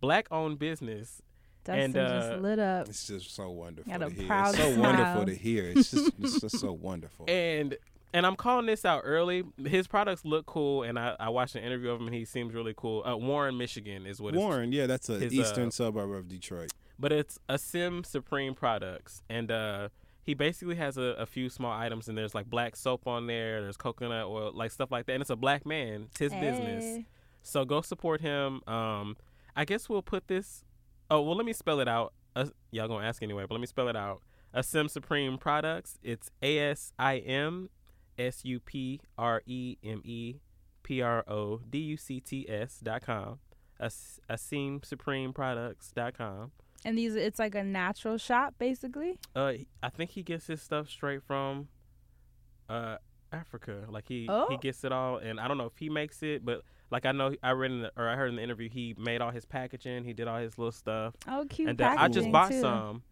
Black owned business. Dustin And, uh, just lit up. It's just so wonderful Got to hear. proud It's so smile. wonderful to hear. It's just, it's just so <laughs> wonderful. And and I'm calling this out early. His products look cool, and I, I watched an interview of him, and he seems really cool. Uh, Warren, Michigan, is what it's Warren, yeah, that's an eastern uh, suburb of Detroit. but it's Asim Supreme products, and uh, he basically has a, a few small items, and there's like black soap on there, there's coconut oil, like stuff like that, and it's a black man, it's his business. So go support him. Um, I guess we'll put this. Oh well, let me spell it out. Uh, y'all gonna ask anyway, but let me spell it out. Asim Supreme products. It's A S I M S U P R E M E P R O D U C T S dot com. As- Asim Supreme Products dot com. And these, it's like a natural shop, basically. Uh, I think he gets his stuff straight from, uh, Africa. Like he he Oh. gets it all, and I don't know if he makes it, but like I know I read in the, or I heard in the interview he made all his packaging. He did all his little stuff, Oh, cute and I just bought too. some.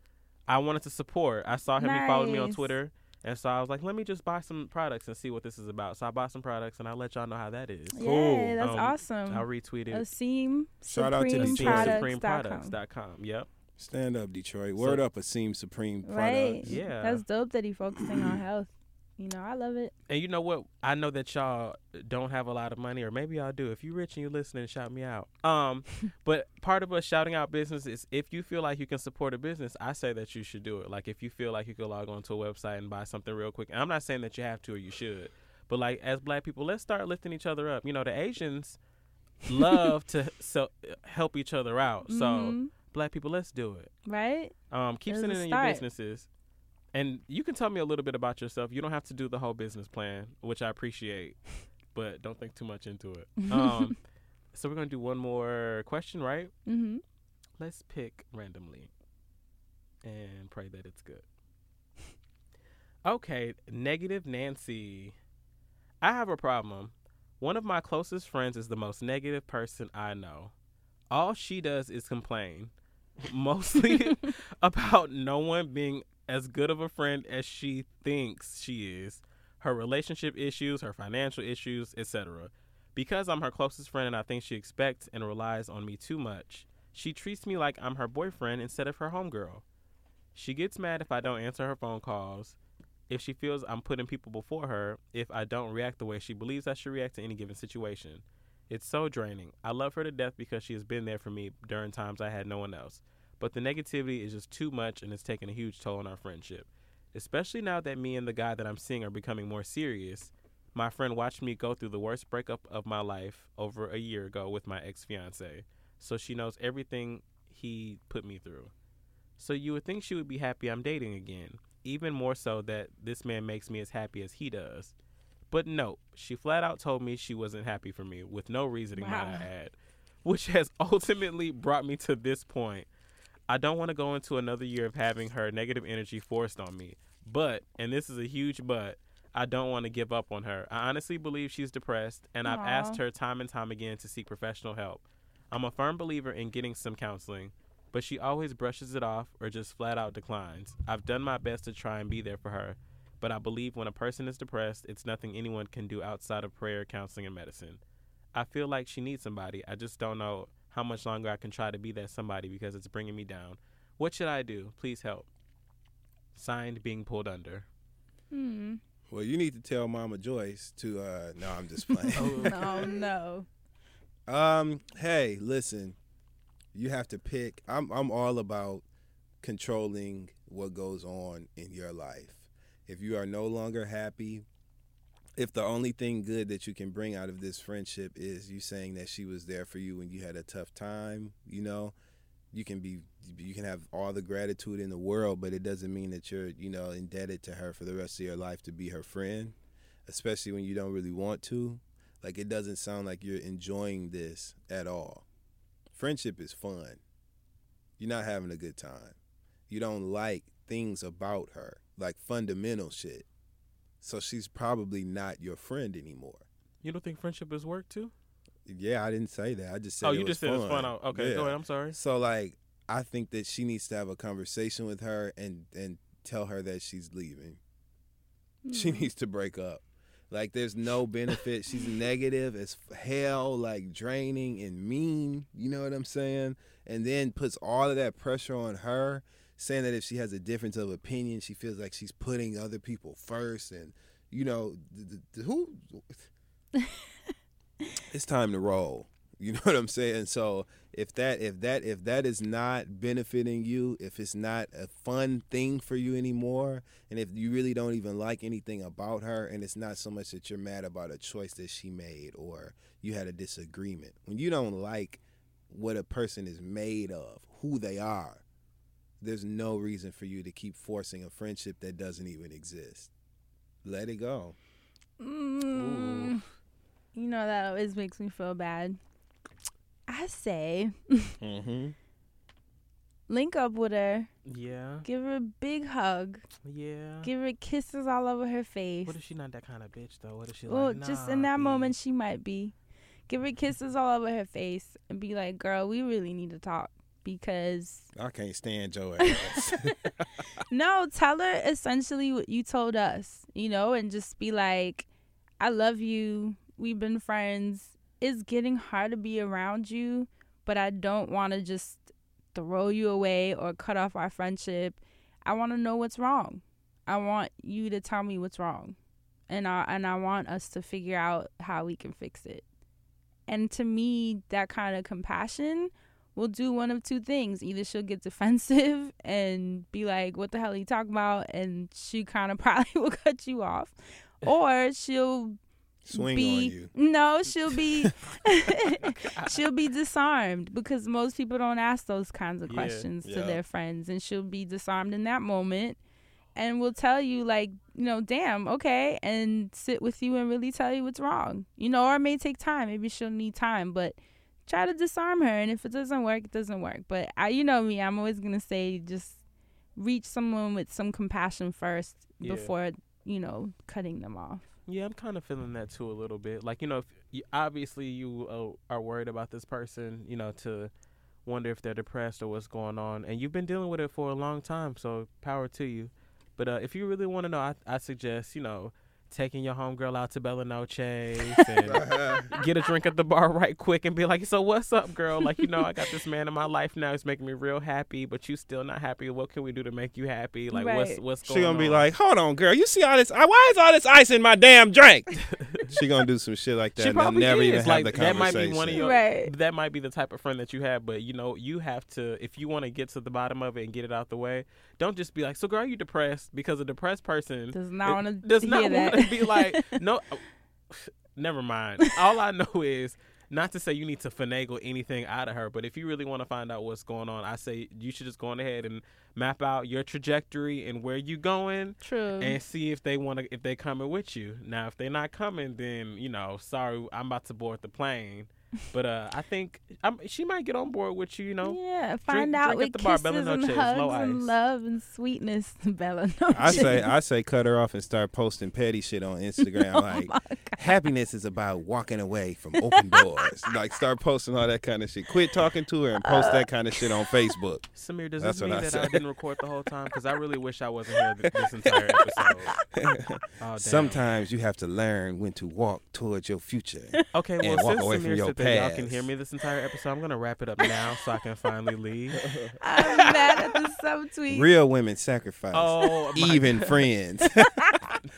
I wanted to support. I saw him. He followed me on Twitter, and so I was like, let me just buy some products and see what this is about. So I bought some products, and I'll let y'all know how that is. Yeah, that's Um, awesome. I'll retweet it. Asim Shout out to Supreme Detroit. Supreme Products.com. Products.com. Yep. Stand up, Detroit. So- Word up, Asim Supreme Right. products. Yeah. That's dope that he focusing on <clears throat> health. You know, I love it. And you know what? I know that y'all don't have a lot of money, or maybe y'all do. If you're rich and you're listening, shout me out. Um, <laughs> but part of us shouting out business is if you feel like you can support a business, I say that you should do it. Like if you feel like you could log on to a website and buy something real quick. And I'm not saying that you have to or you should, but like as black people, let's start lifting each other up. You know, the Asians <laughs> love to so, help each other out. So Mhm. black people, let's do it. right? Um, keep There's sending in your businesses. And you can tell me a little bit about yourself. You don't have to do the whole business plan, which I appreciate, <laughs> but don't think too much into it. <laughs> Um, so we're gonna do one more question, right? Mm-hmm. Let's pick randomly and pray that it's good. <laughs> Okay, negative Nancy. I have a problem. One of my closest friends is the most negative person I know. All she does is complain, mostly about no one being as good of a friend as she thinks she is, her relationship issues, her financial issues, etc. Because I'm her closest friend and I think she expects and relies on me too much, she treats me like I'm her boyfriend instead of her homegirl. She gets mad if I don't answer her phone calls, if she feels I'm putting people before her, if I don't react the way she believes I should react to any given situation. It's so draining. I love her to death because she has been there for me during times I had no one else. But the negativity is just too much and it's taking a huge toll on our friendship. Especially now that me and the guy that I'm seeing are becoming more serious. My friend watched me go through the worst breakup of my life over a year ago with my ex fiance. So she knows everything he put me through. So you would think she would be happy I'm dating again even more so that this man makes me as happy as he does. But no, she flat out told me she wasn't happy for me with no reasoning, wow. might I add, which has <laughs> ultimately brought me to this point. I don't want to go into another year of having her negative energy forced on me, but, and this is a huge but, I don't want to give up on her. I honestly believe she's depressed, and Aww. I've asked her time and time again to seek professional help. I'm a firm believer in getting some counseling, but she always brushes it off or just flat out declines. I've done my best to try and be there for her, but I believe when a person is depressed, it's nothing anyone can do outside of prayer, counseling, and medicine. I feel like she needs somebody. I just don't know how much longer I can try to be that somebody because it's bringing me down. What should I do? Please help. Signed, being pulled under. Hmm. Well, you need to tell Mama Joyce to. uh No, I'm just playing. <laughs> oh no. Um. Hey, listen you have to pick. I'm I'm all about controlling what goes on in your life. If you are no longer happy, if the only thing good that you can bring out of this friendship is you saying that she was there for you when you had a tough time, you know, you can be you can have all the gratitude in the world, but it doesn't mean that you're, you know, indebted to her for the rest of your life to be her friend, especially when you don't really want to. Like it doesn't sound like you're enjoying this at all friendship is fun. You're not having a good time. You don't like things about her, like fundamental shit. So she's probably not your friend anymore. You don't think friendship is work too? Yeah, I didn't say that. I just said. Oh, you just said fun. it was fun. Okay, yeah. go ahead. I'm sorry. So like, I think that she needs to have a conversation with her and and tell her that she's leaving. Mm-hmm. She hmm. needs to break up. Like there's no benefit. <laughs> She's negative as hell, like draining and mean. You know what I'm saying? And then puts all of that pressure on her, saying that if she has a difference of opinion, she feels like she's putting other people first. And you know, the, the, who? <laughs> it's time to roll. You know what I'm saying? So if that if that if that is not benefiting you, if it's not a fun thing for you anymore, and if you really don't even like anything about her, and it's not so much that you're mad about a choice that she made or you had a disagreement. When you don't like what a person is made of, who they are, there's no reason for you to keep forcing a friendship that doesn't even exist. Let it go. Mm, you know that always makes me feel bad I say, mm-hmm. link up with her. Yeah. Give her a big hug. Yeah. Give her kisses all over her face. What if she not that kind of bitch though? What if she well, like? Well, just in that moment, she might be. Give her kisses all over her face and be like, "Girl, we really need to talk." Because I can't stand your <laughs> ass. <laughs> no, tell her essentially what you told us, you know, and just be like, "I love you. We've been friends it's getting hard to be around you, but I don't want to just throw you away or cut off our friendship. I want to know what's wrong. I want you to tell me what's wrong. And I and I want us to figure out how we can fix it. And to me, that kind of compassion will do one of two things. Either she'll get defensive <laughs> and be like, What the hell are you talking about? And she kind of <laughs> probably will cut you off. Or she'll swing be, on you. No, she'll be <laughs> she'll be disarmed because most people don't ask those kinds of questions yeah. to their friends and she'll be disarmed in that moment and will tell you like, you know, damn, okay, and sit with you and really tell you what's wrong. You know, or it may take time. Maybe she'll need time, but try to disarm her and if it doesn't work, it doesn't work. But I you know me, I'm always going to say just reach someone with some compassion first Yeah. before you know cutting them off. Yeah, I'm kind of feeling that too a little bit. Like you know, if you, obviously you uh, are worried about this person, you know, to wonder if they're depressed or what's going on, and you've been dealing with it for a long time. So power to you. But uh, if you really want to know, I, I suggest you know taking your homegirl out to Bella Noche <laughs> and get a drink at the bar right quick and be like, "So what's up, girl? Like you know, I got this man in my life now. He's making me real happy, but you still not happy. What can we do to make you happy? Like what's Right. what's She going on? She gonna be on?" like, "Hold on, girl. You see all this? I- Why is all this ice in my damn drink?" <laughs> she gonna do some shit like that. She and they'll probably never is. even like, have the That might be one of your. Right. That might be the type of friend that you have, but you know, you have to. If you want to get to the bottom of it and get it out the way, don't just be like, "So, girl, you depressed?" Because a depressed person Does not want to does not want to be like, <laughs> "No." Oh, never mind. All I know is. Not to say you need to finagle anything out of her, but if you really want to find out what's going on, I say you should just go on ahead and map out your trajectory and where you going, True. and see if they want to if they coming with you. Now, if they're not coming, then you know, sorry, I'm about to board the plane. But uh, I think I'm, she might get on board with you. You know, yeah, find drink out at with the bar, kisses Bella and Noche, hugs low and love and sweetness, <laughs> Bella Noche. I say, I say, cut her off and start posting petty shit on Instagram. <laughs> like, happiness is about walking away from open doors. <laughs> like, start posting all that kind of shit. Quit talking to her and post that kind of shit on Facebook. Samir, does That's this mean I that I didn't record the whole time? Because I really wish I wasn't here th- this entire episode. Oh. Sometimes you have to learn when to walk towards your future. Okay, well, and walk since away from Samir your said that y'all can hear me this entire episode, I'm gonna wrap it up now so I can finally leave. <laughs> I'm mad at the subtweet. Real women sacrifice. Oh, Even God. friends. <laughs>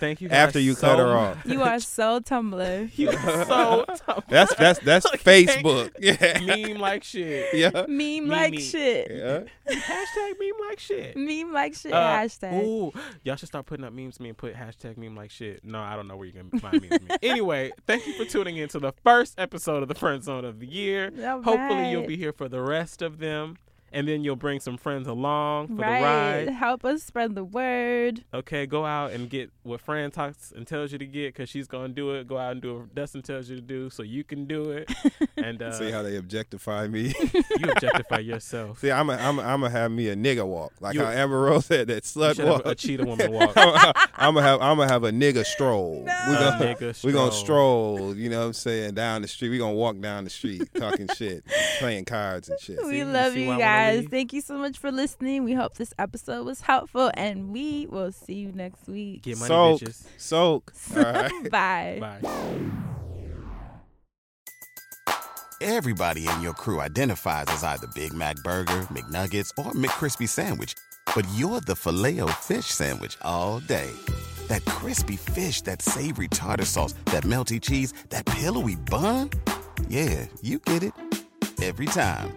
Thank you. Guys after you cut her off. You are so Tumblr. <laughs> You are so tough. That's that's that's Look, Facebook. Yeah. meme like shit. Yeah. Meme like Meme. shit. Yeah. Hashtag meme like shit. Meme like shit. Uh, hashtag. Ooh, y'all should start putting up memes me and put hashtag meme like shit. No, I don't know where you're gonna find memes. me. Anyway, thank you for tuning in to the first episode of the Friend Zone of the year. All Hopefully, you'll be here for the rest of them, and then you'll bring some friends along for right. the ride. Help us spread the word. Okay, go out and get what Fran talks and tells you to get because she's gonna do it. Go out and do what Dustin tells you to do, so you can do it. <laughs> And uh, See how they objectify me. <laughs> you objectify yourself. See, I'm a, I'm a, I'm gonna have me a nigga walk, like You- how Amber Rose said that You slut should have walk. a cheetah woman <laughs> walk. I'm gonna have I'm gonna have a nigga stroll. We A gonna nigga we gonna stroll. stroll. You know what I'm saying? Down the street. We gonna walk down the street talking shit, playing cards and shit. we See- you love see you why I wanna guys. leave? Thank you so much for listening. We hope this episode was helpful, and we will see you next week. Get money, Soak, bitches. soak. <laughs> All right. <laughs> Bye. Bye. Everybody in your crew identifies as either Big Mac Burger, McNuggets, or McCrispy Sandwich. But you're the filet fish Sandwich all day. That crispy fish, that savory tartar sauce, that melty cheese, that pillowy bun. Yeah, you get it. Every time.